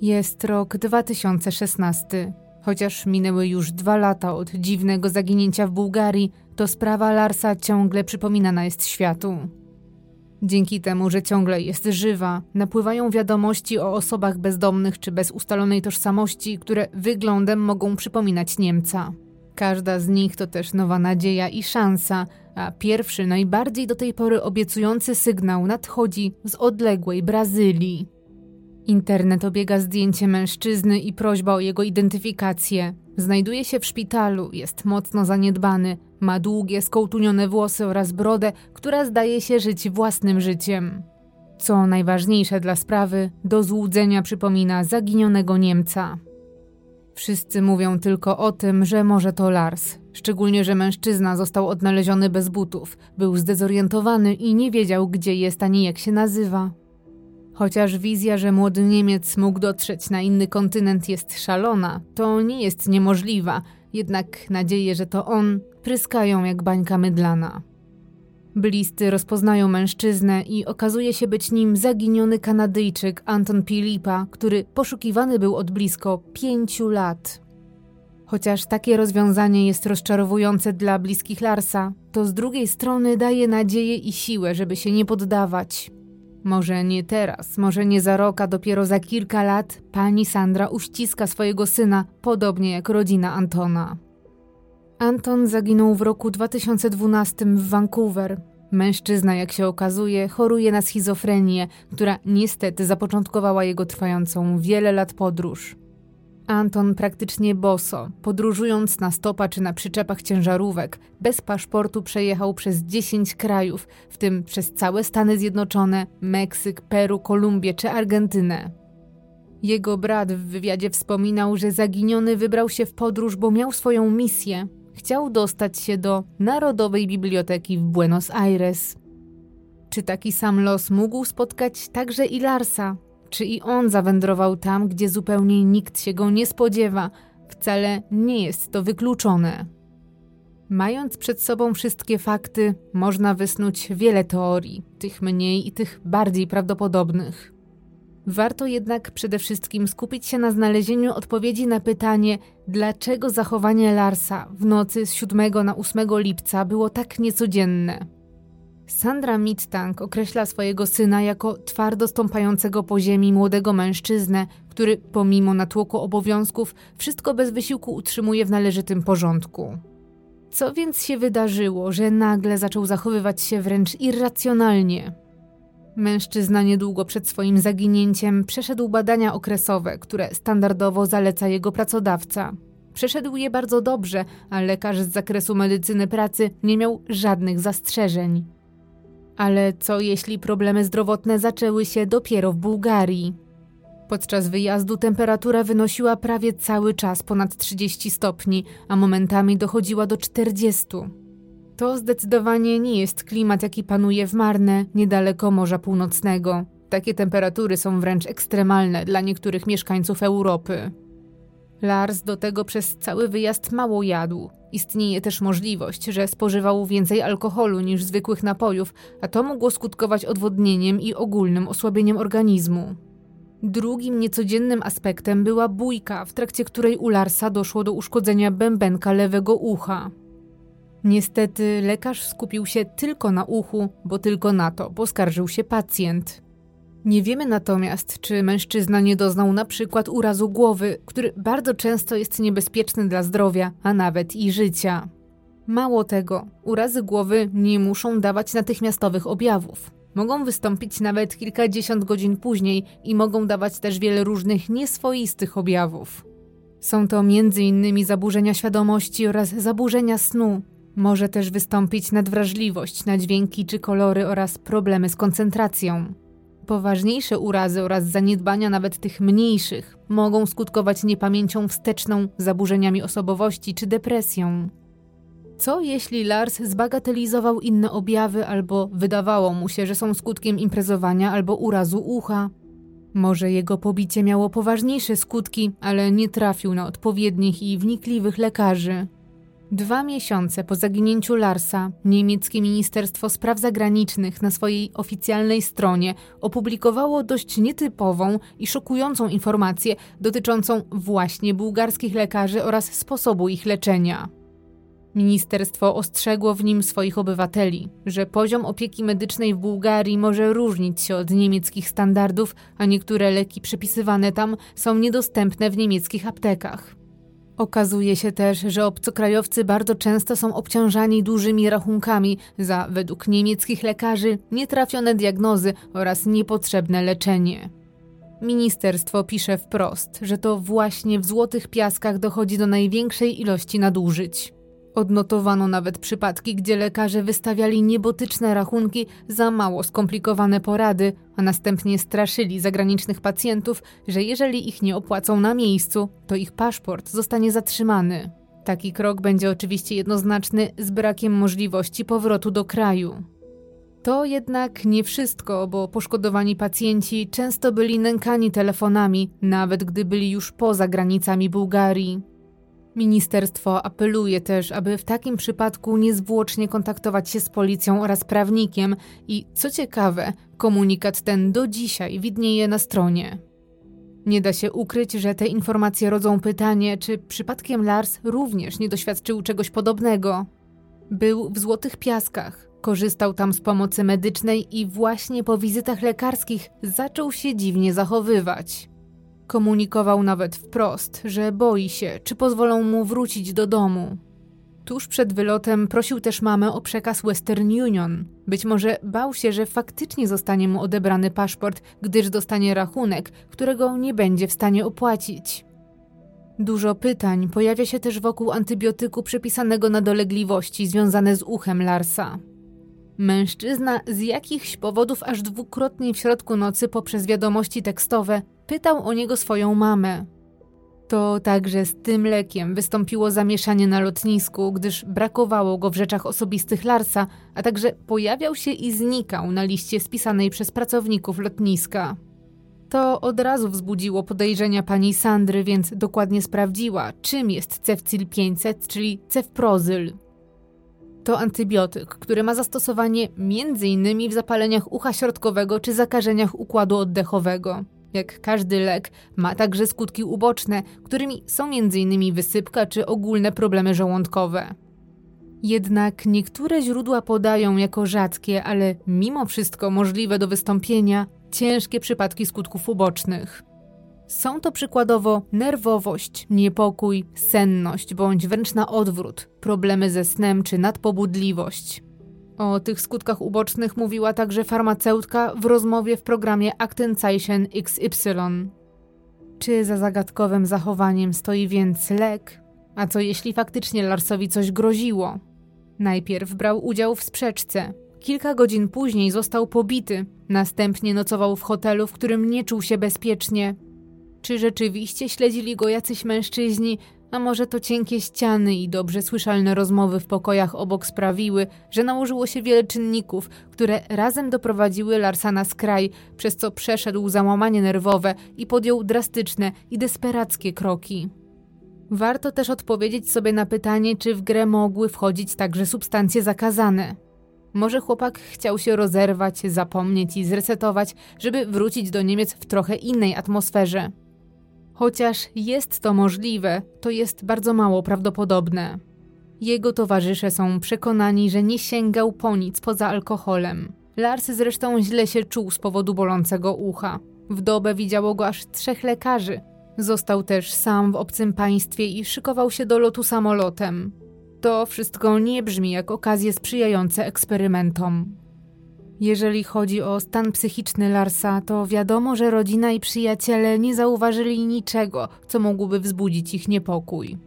Jest rok 2016. Chociaż minęły już dwa lata od dziwnego zaginięcia w Bułgarii, to sprawa Larsa ciągle przypominana jest światu. Dzięki temu, że ciągle jest żywa, napływają wiadomości o osobach bezdomnych czy bez ustalonej tożsamości, które wyglądem mogą przypominać Niemca. Każda z nich to też nowa nadzieja i szansa, a pierwszy, najbardziej do tej pory obiecujący sygnał nadchodzi z odległej Brazylii. Internet obiega zdjęcie mężczyzny i prośba o jego identyfikację. Znajduje się w szpitalu, jest mocno zaniedbany, ma długie, skołtunione włosy oraz brodę, która zdaje się żyć własnym życiem. Co najważniejsze dla sprawy, do złudzenia przypomina zaginionego Niemca. Wszyscy mówią tylko o tym, że może to Lars. Szczególnie, że mężczyzna został odnaleziony bez butów, był zdezorientowany i nie wiedział, gdzie jest ani jak się nazywa. Chociaż wizja, że młody Niemiec mógł dotrzeć na inny kontynent jest szalona, to nie jest niemożliwa, jednak nadzieje, że to on, pryskają jak bańka mydlana. Bliscy rozpoznają mężczyznę i okazuje się być nim zaginiony Kanadyjczyk Anton Pilipa, który poszukiwany był od blisko pięciu lat. Chociaż takie rozwiązanie jest rozczarowujące dla bliskich Larsa, to z drugiej strony daje nadzieję i siłę, żeby się nie poddawać. Może nie teraz, może nie za rok, a dopiero za kilka lat pani Sandra uściska swojego syna, podobnie jak rodzina Antona. Anton zaginął w roku 2012 w Vancouver. Mężczyzna, jak się okazuje, choruje na schizofrenię, która niestety zapoczątkowała jego trwającą wiele lat podróż. Anton praktycznie boso, podróżując na stopa czy na przyczepach ciężarówek, bez paszportu przejechał przez 10 krajów, w tym przez całe Stany Zjednoczone, Meksyk, Peru, Kolumbię czy Argentynę. Jego brat w wywiadzie wspominał, że zaginiony wybrał się w podróż, bo miał swoją misję. Chciał dostać się do Narodowej Biblioteki w Buenos Aires. Czy taki sam los mógł spotkać także i Larsa, czy i on zawędrował tam, gdzie zupełnie nikt się go nie spodziewa? Wcale nie jest to wykluczone. Mając przed sobą wszystkie fakty, można wysnuć wiele teorii, tych mniej i tych bardziej prawdopodobnych. Warto jednak przede wszystkim skupić się na znalezieniu odpowiedzi na pytanie, dlaczego zachowanie Larsa w nocy z 7 na 8 lipca było tak niecodzienne. Sandra Mittang określa swojego syna jako twardo stąpającego po ziemi młodego mężczyznę, który pomimo natłoku obowiązków wszystko bez wysiłku utrzymuje w należytym porządku. Co więc się wydarzyło, że nagle zaczął zachowywać się wręcz irracjonalnie? Mężczyzna niedługo przed swoim zaginięciem przeszedł badania okresowe, które standardowo zaleca jego pracodawca. Przeszedł je bardzo dobrze, a lekarz z zakresu medycyny pracy nie miał żadnych zastrzeżeń. Ale co jeśli problemy zdrowotne zaczęły się dopiero w Bułgarii? Podczas wyjazdu temperatura wynosiła prawie cały czas ponad 30 stopni, a momentami dochodziła do 40. To zdecydowanie nie jest klimat, jaki panuje w Marne, niedaleko Morza Północnego. Takie temperatury są wręcz ekstremalne dla niektórych mieszkańców Europy. Lars do tego przez cały wyjazd mało jadł. Istnieje też możliwość, że spożywał więcej alkoholu niż zwykłych napojów, a to mogło skutkować odwodnieniem i ogólnym osłabieniem organizmu. Drugim niecodziennym aspektem była bójka, w trakcie której u Larsa doszło do uszkodzenia bębenka lewego ucha. Niestety lekarz skupił się tylko na uchu, bo tylko na to poskarżył się pacjent. Nie wiemy natomiast, czy mężczyzna nie doznał na przykład urazu głowy, który bardzo często jest niebezpieczny dla zdrowia, a nawet i życia. Mało tego, urazy głowy nie muszą dawać natychmiastowych objawów. Mogą wystąpić nawet kilkadziesiąt godzin później i mogą dawać też wiele różnych nieswoistych objawów. Są to m.in. zaburzenia świadomości oraz zaburzenia snu. Może też wystąpić nadwrażliwość na dźwięki czy kolory oraz problemy z koncentracją. Poważniejsze urazy oraz zaniedbania nawet tych mniejszych mogą skutkować niepamięcią wsteczną, zaburzeniami osobowości czy depresją. Co jeśli Lars zbagatelizował inne objawy albo wydawało mu się, że są skutkiem imprezowania albo urazu ucha? Może jego pobicie miało poważniejsze skutki, ale nie trafił na odpowiednich i wnikliwych lekarzy. Dwa miesiące po zaginięciu Larsa, niemieckie Ministerstwo Spraw Zagranicznych na swojej oficjalnej stronie opublikowało dość nietypową i szokującą informację dotyczącą właśnie bułgarskich lekarzy oraz sposobu ich leczenia. Ministerstwo ostrzegło w nim swoich obywateli, że poziom opieki medycznej w Bułgarii może różnić się od niemieckich standardów, a niektóre leki przepisywane tam są niedostępne w niemieckich aptekach. Okazuje się też, że obcokrajowcy bardzo często są obciążani dużymi rachunkami za, według niemieckich lekarzy, nietrafione diagnozy oraz niepotrzebne leczenie. Ministerstwo pisze wprost, że to właśnie w złotych piaskach dochodzi do największej ilości nadużyć. Odnotowano nawet przypadki, gdzie lekarze wystawiali niebotyczne rachunki za mało skomplikowane porady, a następnie straszyli zagranicznych pacjentów, że jeżeli ich nie opłacą na miejscu, to ich paszport zostanie zatrzymany. Taki krok będzie oczywiście jednoznaczny z brakiem możliwości powrotu do kraju. To jednak nie wszystko, bo poszkodowani pacjenci często byli nękani telefonami, nawet gdy byli już poza granicami Bułgarii. Ministerstwo apeluje też, aby w takim przypadku niezwłocznie kontaktować się z policją oraz prawnikiem i, co ciekawe, komunikat ten do dzisiaj widnieje na stronie. Nie da się ukryć, że te informacje rodzą pytanie, czy przypadkiem Lars również nie doświadczył czegoś podobnego. Był w Złotych Piaskach, korzystał tam z pomocy medycznej i właśnie po wizytach lekarskich zaczął się dziwnie zachowywać. Komunikował nawet wprost, że boi się, czy pozwolą mu wrócić do domu. Tuż przed wylotem prosił też mamę o przekaz Western Union. Być może bał się, że faktycznie zostanie mu odebrany paszport, gdyż dostanie rachunek, którego nie będzie w stanie opłacić. Dużo pytań pojawia się też wokół antybiotyku przepisanego na dolegliwości związane z uchem Larsa. Mężczyzna z jakichś powodów aż dwukrotnie w środku nocy poprzez wiadomości tekstowe pytał o niego swoją mamę. To także z tym lekiem wystąpiło zamieszanie na lotnisku, gdyż brakowało go w rzeczach osobistych Larsa, a także pojawiał się i znikał na liście spisanej przez pracowników lotniska. To od razu wzbudziło podejrzenia pani Sandry, więc dokładnie sprawdziła, czym jest cefcil 500, czyli cefprozyl. To antybiotyk, który ma zastosowanie m.in. w zapaleniach ucha środkowego czy zakażeniach układu oddechowego. Jak każdy lek, ma także skutki uboczne, którymi są m.in. wysypka czy ogólne problemy żołądkowe. Jednak niektóre źródła podają jako rzadkie, ale mimo wszystko możliwe do wystąpienia, ciężkie przypadki skutków ubocznych. Są to przykładowo nerwowość, niepokój, senność bądź wręcz na odwrót, problemy ze snem czy nadpobudliwość. O tych skutkach ubocznych mówiła także farmaceutka w rozmowie w programie Actenzeichen XY. Czy za zagadkowym zachowaniem stoi więc lek? A co jeśli faktycznie Larsowi coś groziło? Najpierw brał udział w sprzeczce. Kilka godzin później został pobity, następnie nocował w hotelu, w którym nie czuł się bezpiecznie. Czy rzeczywiście śledzili go jacyś mężczyźni, a może to cienkie ściany i dobrze słyszalne rozmowy w pokojach obok sprawiły, że nałożyło się wiele czynników, które razem doprowadziły Larsa na skraj, przez co przeszedł załamanie nerwowe i podjął drastyczne i desperackie kroki. Warto też odpowiedzieć sobie na pytanie, czy w grę mogły wchodzić także substancje zakazane. Może chłopak chciał się rozerwać, zapomnieć i zresetować, żeby wrócić do Niemiec w trochę innej atmosferze. Chociaż jest to możliwe, to jest bardzo mało prawdopodobne. Jego towarzysze są przekonani, że nie sięgał po nic poza alkoholem. Lars zresztą źle się czuł z powodu bolącego ucha. W dobę widziało go aż trzech lekarzy. Został też sam w obcym państwie i szykował się do lotu samolotem. To wszystko nie brzmi jak okazje sprzyjające eksperymentom. Jeżeli chodzi o stan psychiczny Larsa, to wiadomo, że rodzina i przyjaciele nie zauważyli niczego, co mogłoby wzbudzić ich niepokój.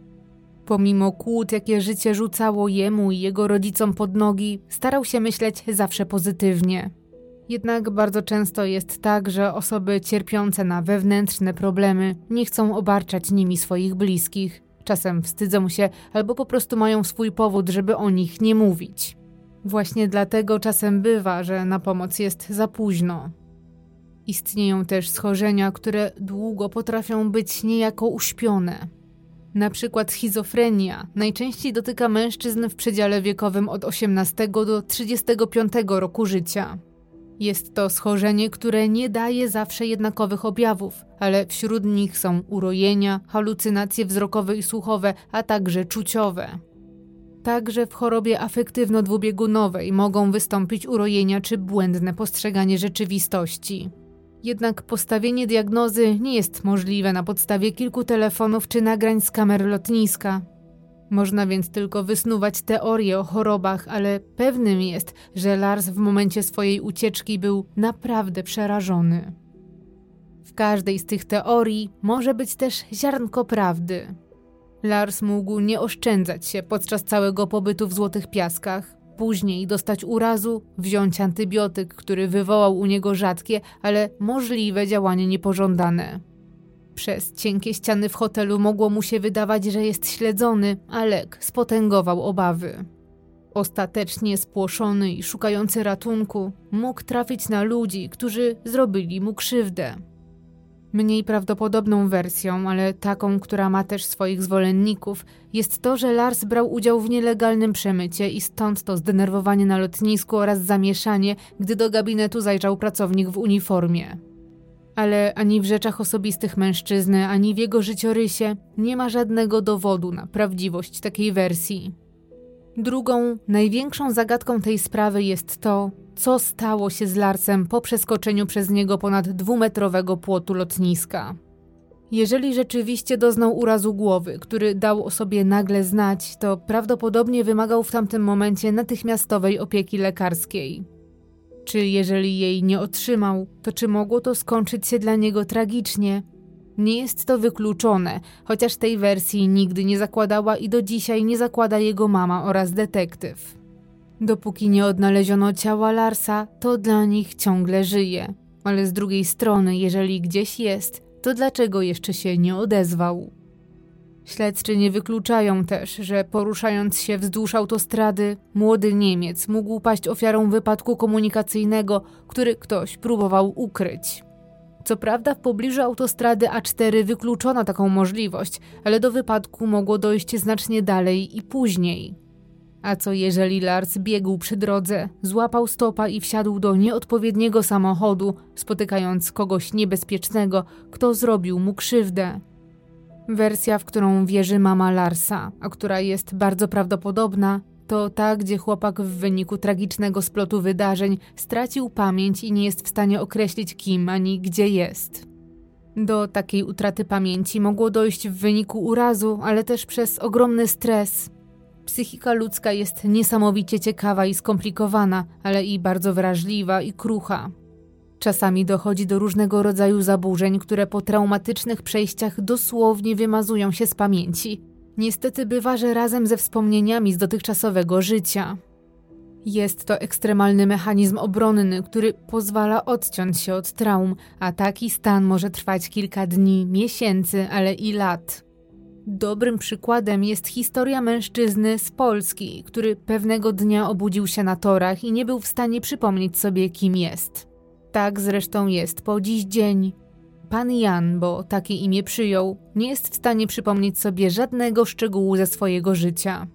Pomimo kłód, jakie życie rzucało jemu i jego rodzicom pod nogi, starał się myśleć zawsze pozytywnie. Jednak bardzo często jest tak, że osoby cierpiące na wewnętrzne problemy nie chcą obarczać nimi swoich bliskich. Czasem wstydzą się albo po prostu mają swój powód, żeby o nich nie mówić. Właśnie dlatego czasem bywa, że na pomoc jest za późno. Istnieją też schorzenia, które długo potrafią być niejako uśpione. Na przykład schizofrenia najczęściej dotyka mężczyzn w przedziale wiekowym od 18 do 35 roku życia. Jest to schorzenie, które nie daje zawsze jednakowych objawów, ale wśród nich są urojenia, halucynacje wzrokowe i słuchowe, a także czuciowe. Także w chorobie afektywno-dwubiegunowej mogą wystąpić urojenia czy błędne postrzeganie rzeczywistości. Jednak postawienie diagnozy nie jest możliwe na podstawie kilku telefonów czy nagrań z kamer lotniska. Można więc tylko wysnuwać teorie o chorobach, ale pewnym jest, że Lars w momencie swojej ucieczki był naprawdę przerażony. W każdej z tych teorii może być też ziarnko prawdy. Lars mógł nie oszczędzać się podczas całego pobytu w Złotych Piaskach. Później dostać urazu, wziąć antybiotyk, który wywołał u niego rzadkie, ale możliwe działanie niepożądane. Przez cienkie ściany w hotelu mogło mu się wydawać, że jest śledzony, a lek spotęgował obawy. Ostatecznie spłoszony i szukający ratunku, mógł trafić na ludzi, którzy zrobili mu krzywdę. Mniej prawdopodobną wersją, ale taką, która ma też swoich zwolenników, jest to, że Lars brał udział w nielegalnym przemycie i stąd to zdenerwowanie na lotnisku oraz zamieszanie, gdy do gabinetu zajrzał pracownik w uniformie. Ale ani w rzeczach osobistych mężczyzny, ani w jego życiorysie nie ma żadnego dowodu na prawdziwość takiej wersji. Drugą, największą zagadką tej sprawy jest to, co stało się z Larsem po przeskoczeniu przez niego ponad dwumetrowego płotu lotniska. Jeżeli rzeczywiście doznał urazu głowy, który dał o sobie nagle znać, to prawdopodobnie wymagał w tamtym momencie natychmiastowej opieki lekarskiej. Czy jeżeli jej nie otrzymał, to czy mogło to skończyć się dla niego tragicznie? Nie jest to wykluczone, chociaż tej wersji nigdy nie zakładała i do dzisiaj nie zakłada jego mama oraz detektyw. Dopóki nie odnaleziono ciała Larsa, to dla nich ciągle żyje. Ale z drugiej strony, jeżeli gdzieś jest, to dlaczego jeszcze się nie odezwał? Śledczy nie wykluczają też, że poruszając się wzdłuż autostrady, młody Niemiec mógł paść ofiarą wypadku komunikacyjnego, który ktoś próbował ukryć. Co prawda w pobliżu autostrady A4 wykluczono taką możliwość, ale do wypadku mogło dojść znacznie dalej i później. A co jeżeli Lars biegł przy drodze, złapał stopa i wsiadł do nieodpowiedniego samochodu, spotykając kogoś niebezpiecznego, kto zrobił mu krzywdę? Wersja, w którą wierzy mama Larsa, a która jest bardzo prawdopodobna, to ta, gdzie chłopak w wyniku tragicznego splotu wydarzeń stracił pamięć i nie jest w stanie określić kim ani gdzie jest. Do takiej utraty pamięci mogło dojść w wyniku urazu, ale też przez ogromny stres, Psychika ludzka jest niesamowicie ciekawa i skomplikowana, ale i bardzo wrażliwa i krucha. Czasami dochodzi do różnego rodzaju zaburzeń, które po traumatycznych przejściach dosłownie wymazują się z pamięci. Niestety bywa, że razem ze wspomnieniami z dotychczasowego życia. Jest to ekstremalny mechanizm obronny, który pozwala odciąć się od traum, a taki stan może trwać kilka dni, miesięcy, ale i lat. Dobrym przykładem jest historia mężczyzny z Polski, który pewnego dnia obudził się na torach i nie był w stanie przypomnieć sobie, kim jest. Tak zresztą jest po dziś dzień. Pan Jan, bo takie imię przyjął, nie jest w stanie przypomnieć sobie żadnego szczegółu ze swojego życia.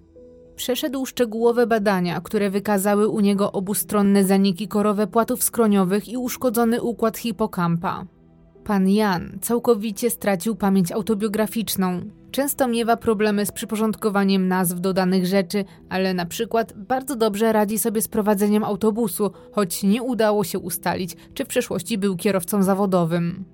Przeszedł szczegółowe badania, które wykazały u niego obustronne zaniki korowe płatów skroniowych i uszkodzony układ hipokampa. Pan Jan całkowicie stracił pamięć autobiograficzną, Często miewa problemy z przyporządkowaniem nazw do danych rzeczy, ale na przykład bardzo dobrze radzi sobie z prowadzeniem autobusu, choć nie udało się ustalić, czy w przeszłości był kierowcą zawodowym.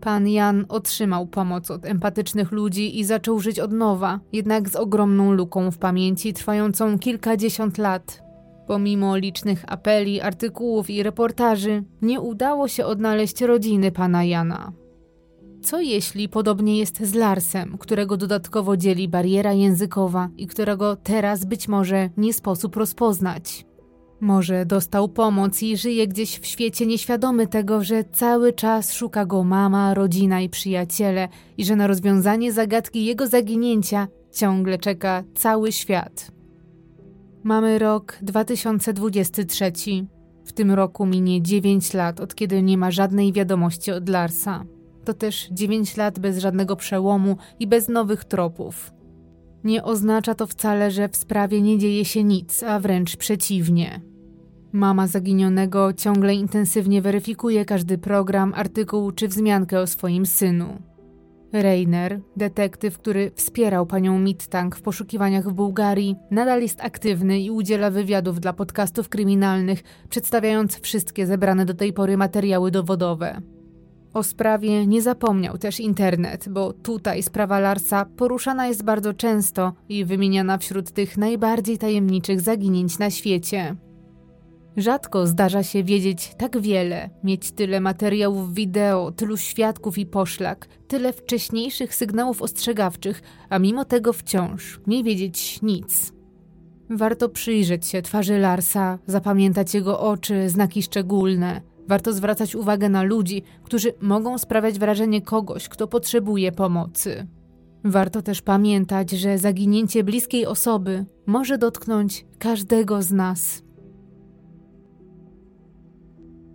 Pan Jan otrzymał pomoc od empatycznych ludzi i zaczął żyć od nowa, jednak z ogromną luką w pamięci trwającą kilkadziesiąt lat. Pomimo licznych apeli, artykułów i reportaży, nie udało się odnaleźć rodziny pana Jana. Co jeśli podobnie jest z Larsem, którego dodatkowo dzieli bariera językowa i którego teraz być może nie sposób rozpoznać? Może dostał pomoc i żyje gdzieś w świecie nieświadomy tego, że cały czas szuka go mama, rodzina i przyjaciele i że na rozwiązanie zagadki jego zaginięcia ciągle czeka cały świat. Mamy rok 2023. W tym roku minie 9 lat, od kiedy nie ma żadnej wiadomości od Larsa. To też 9 lat bez żadnego przełomu i bez nowych tropów. Nie oznacza to wcale, że w sprawie nie dzieje się nic, a wręcz przeciwnie. Mama zaginionego ciągle intensywnie weryfikuje każdy program, artykuł czy wzmiankę o swoim synu. Reiner, detektyw, który wspierał panią Mittang w poszukiwaniach w Bułgarii, nadal jest aktywny i udziela wywiadów dla podcastów kryminalnych, przedstawiając wszystkie zebrane do tej pory materiały dowodowe. O sprawie nie zapomniał też internet, bo tutaj sprawa Larsa poruszana jest bardzo często i wymieniana wśród tych najbardziej tajemniczych zaginięć na świecie. Rzadko zdarza się wiedzieć tak wiele, mieć tyle materiałów wideo, tylu świadków i poszlak, tyle wcześniejszych sygnałów ostrzegawczych, a mimo tego wciąż nie wiedzieć nic. Warto przyjrzeć się twarzy Larsa, zapamiętać jego oczy, znaki szczególne – Warto zwracać uwagę na ludzi, którzy mogą sprawiać wrażenie kogoś, kto potrzebuje pomocy. Warto też pamiętać, że zaginięcie bliskiej osoby może dotknąć każdego z nas.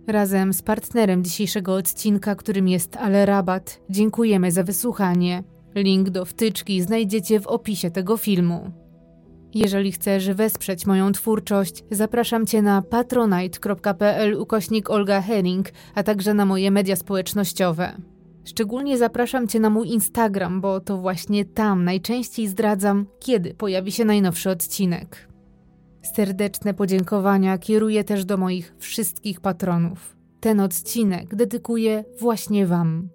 Razem z partnerem dzisiejszego odcinka, którym jest Ale Rabat, dziękujemy za wysłuchanie. Link do wtyczki znajdziecie w opisie tego filmu. Jeżeli chcesz wesprzeć moją twórczość, zapraszam Cię na patronite.pl ukośnik Olga Herring, a także na moje media społecznościowe. Szczególnie zapraszam Cię na mój Instagram, bo to właśnie tam najczęściej zdradzam, kiedy pojawi się najnowszy odcinek. Serdeczne podziękowania kieruję też do moich wszystkich patronów. Ten odcinek dedykuję właśnie Wam.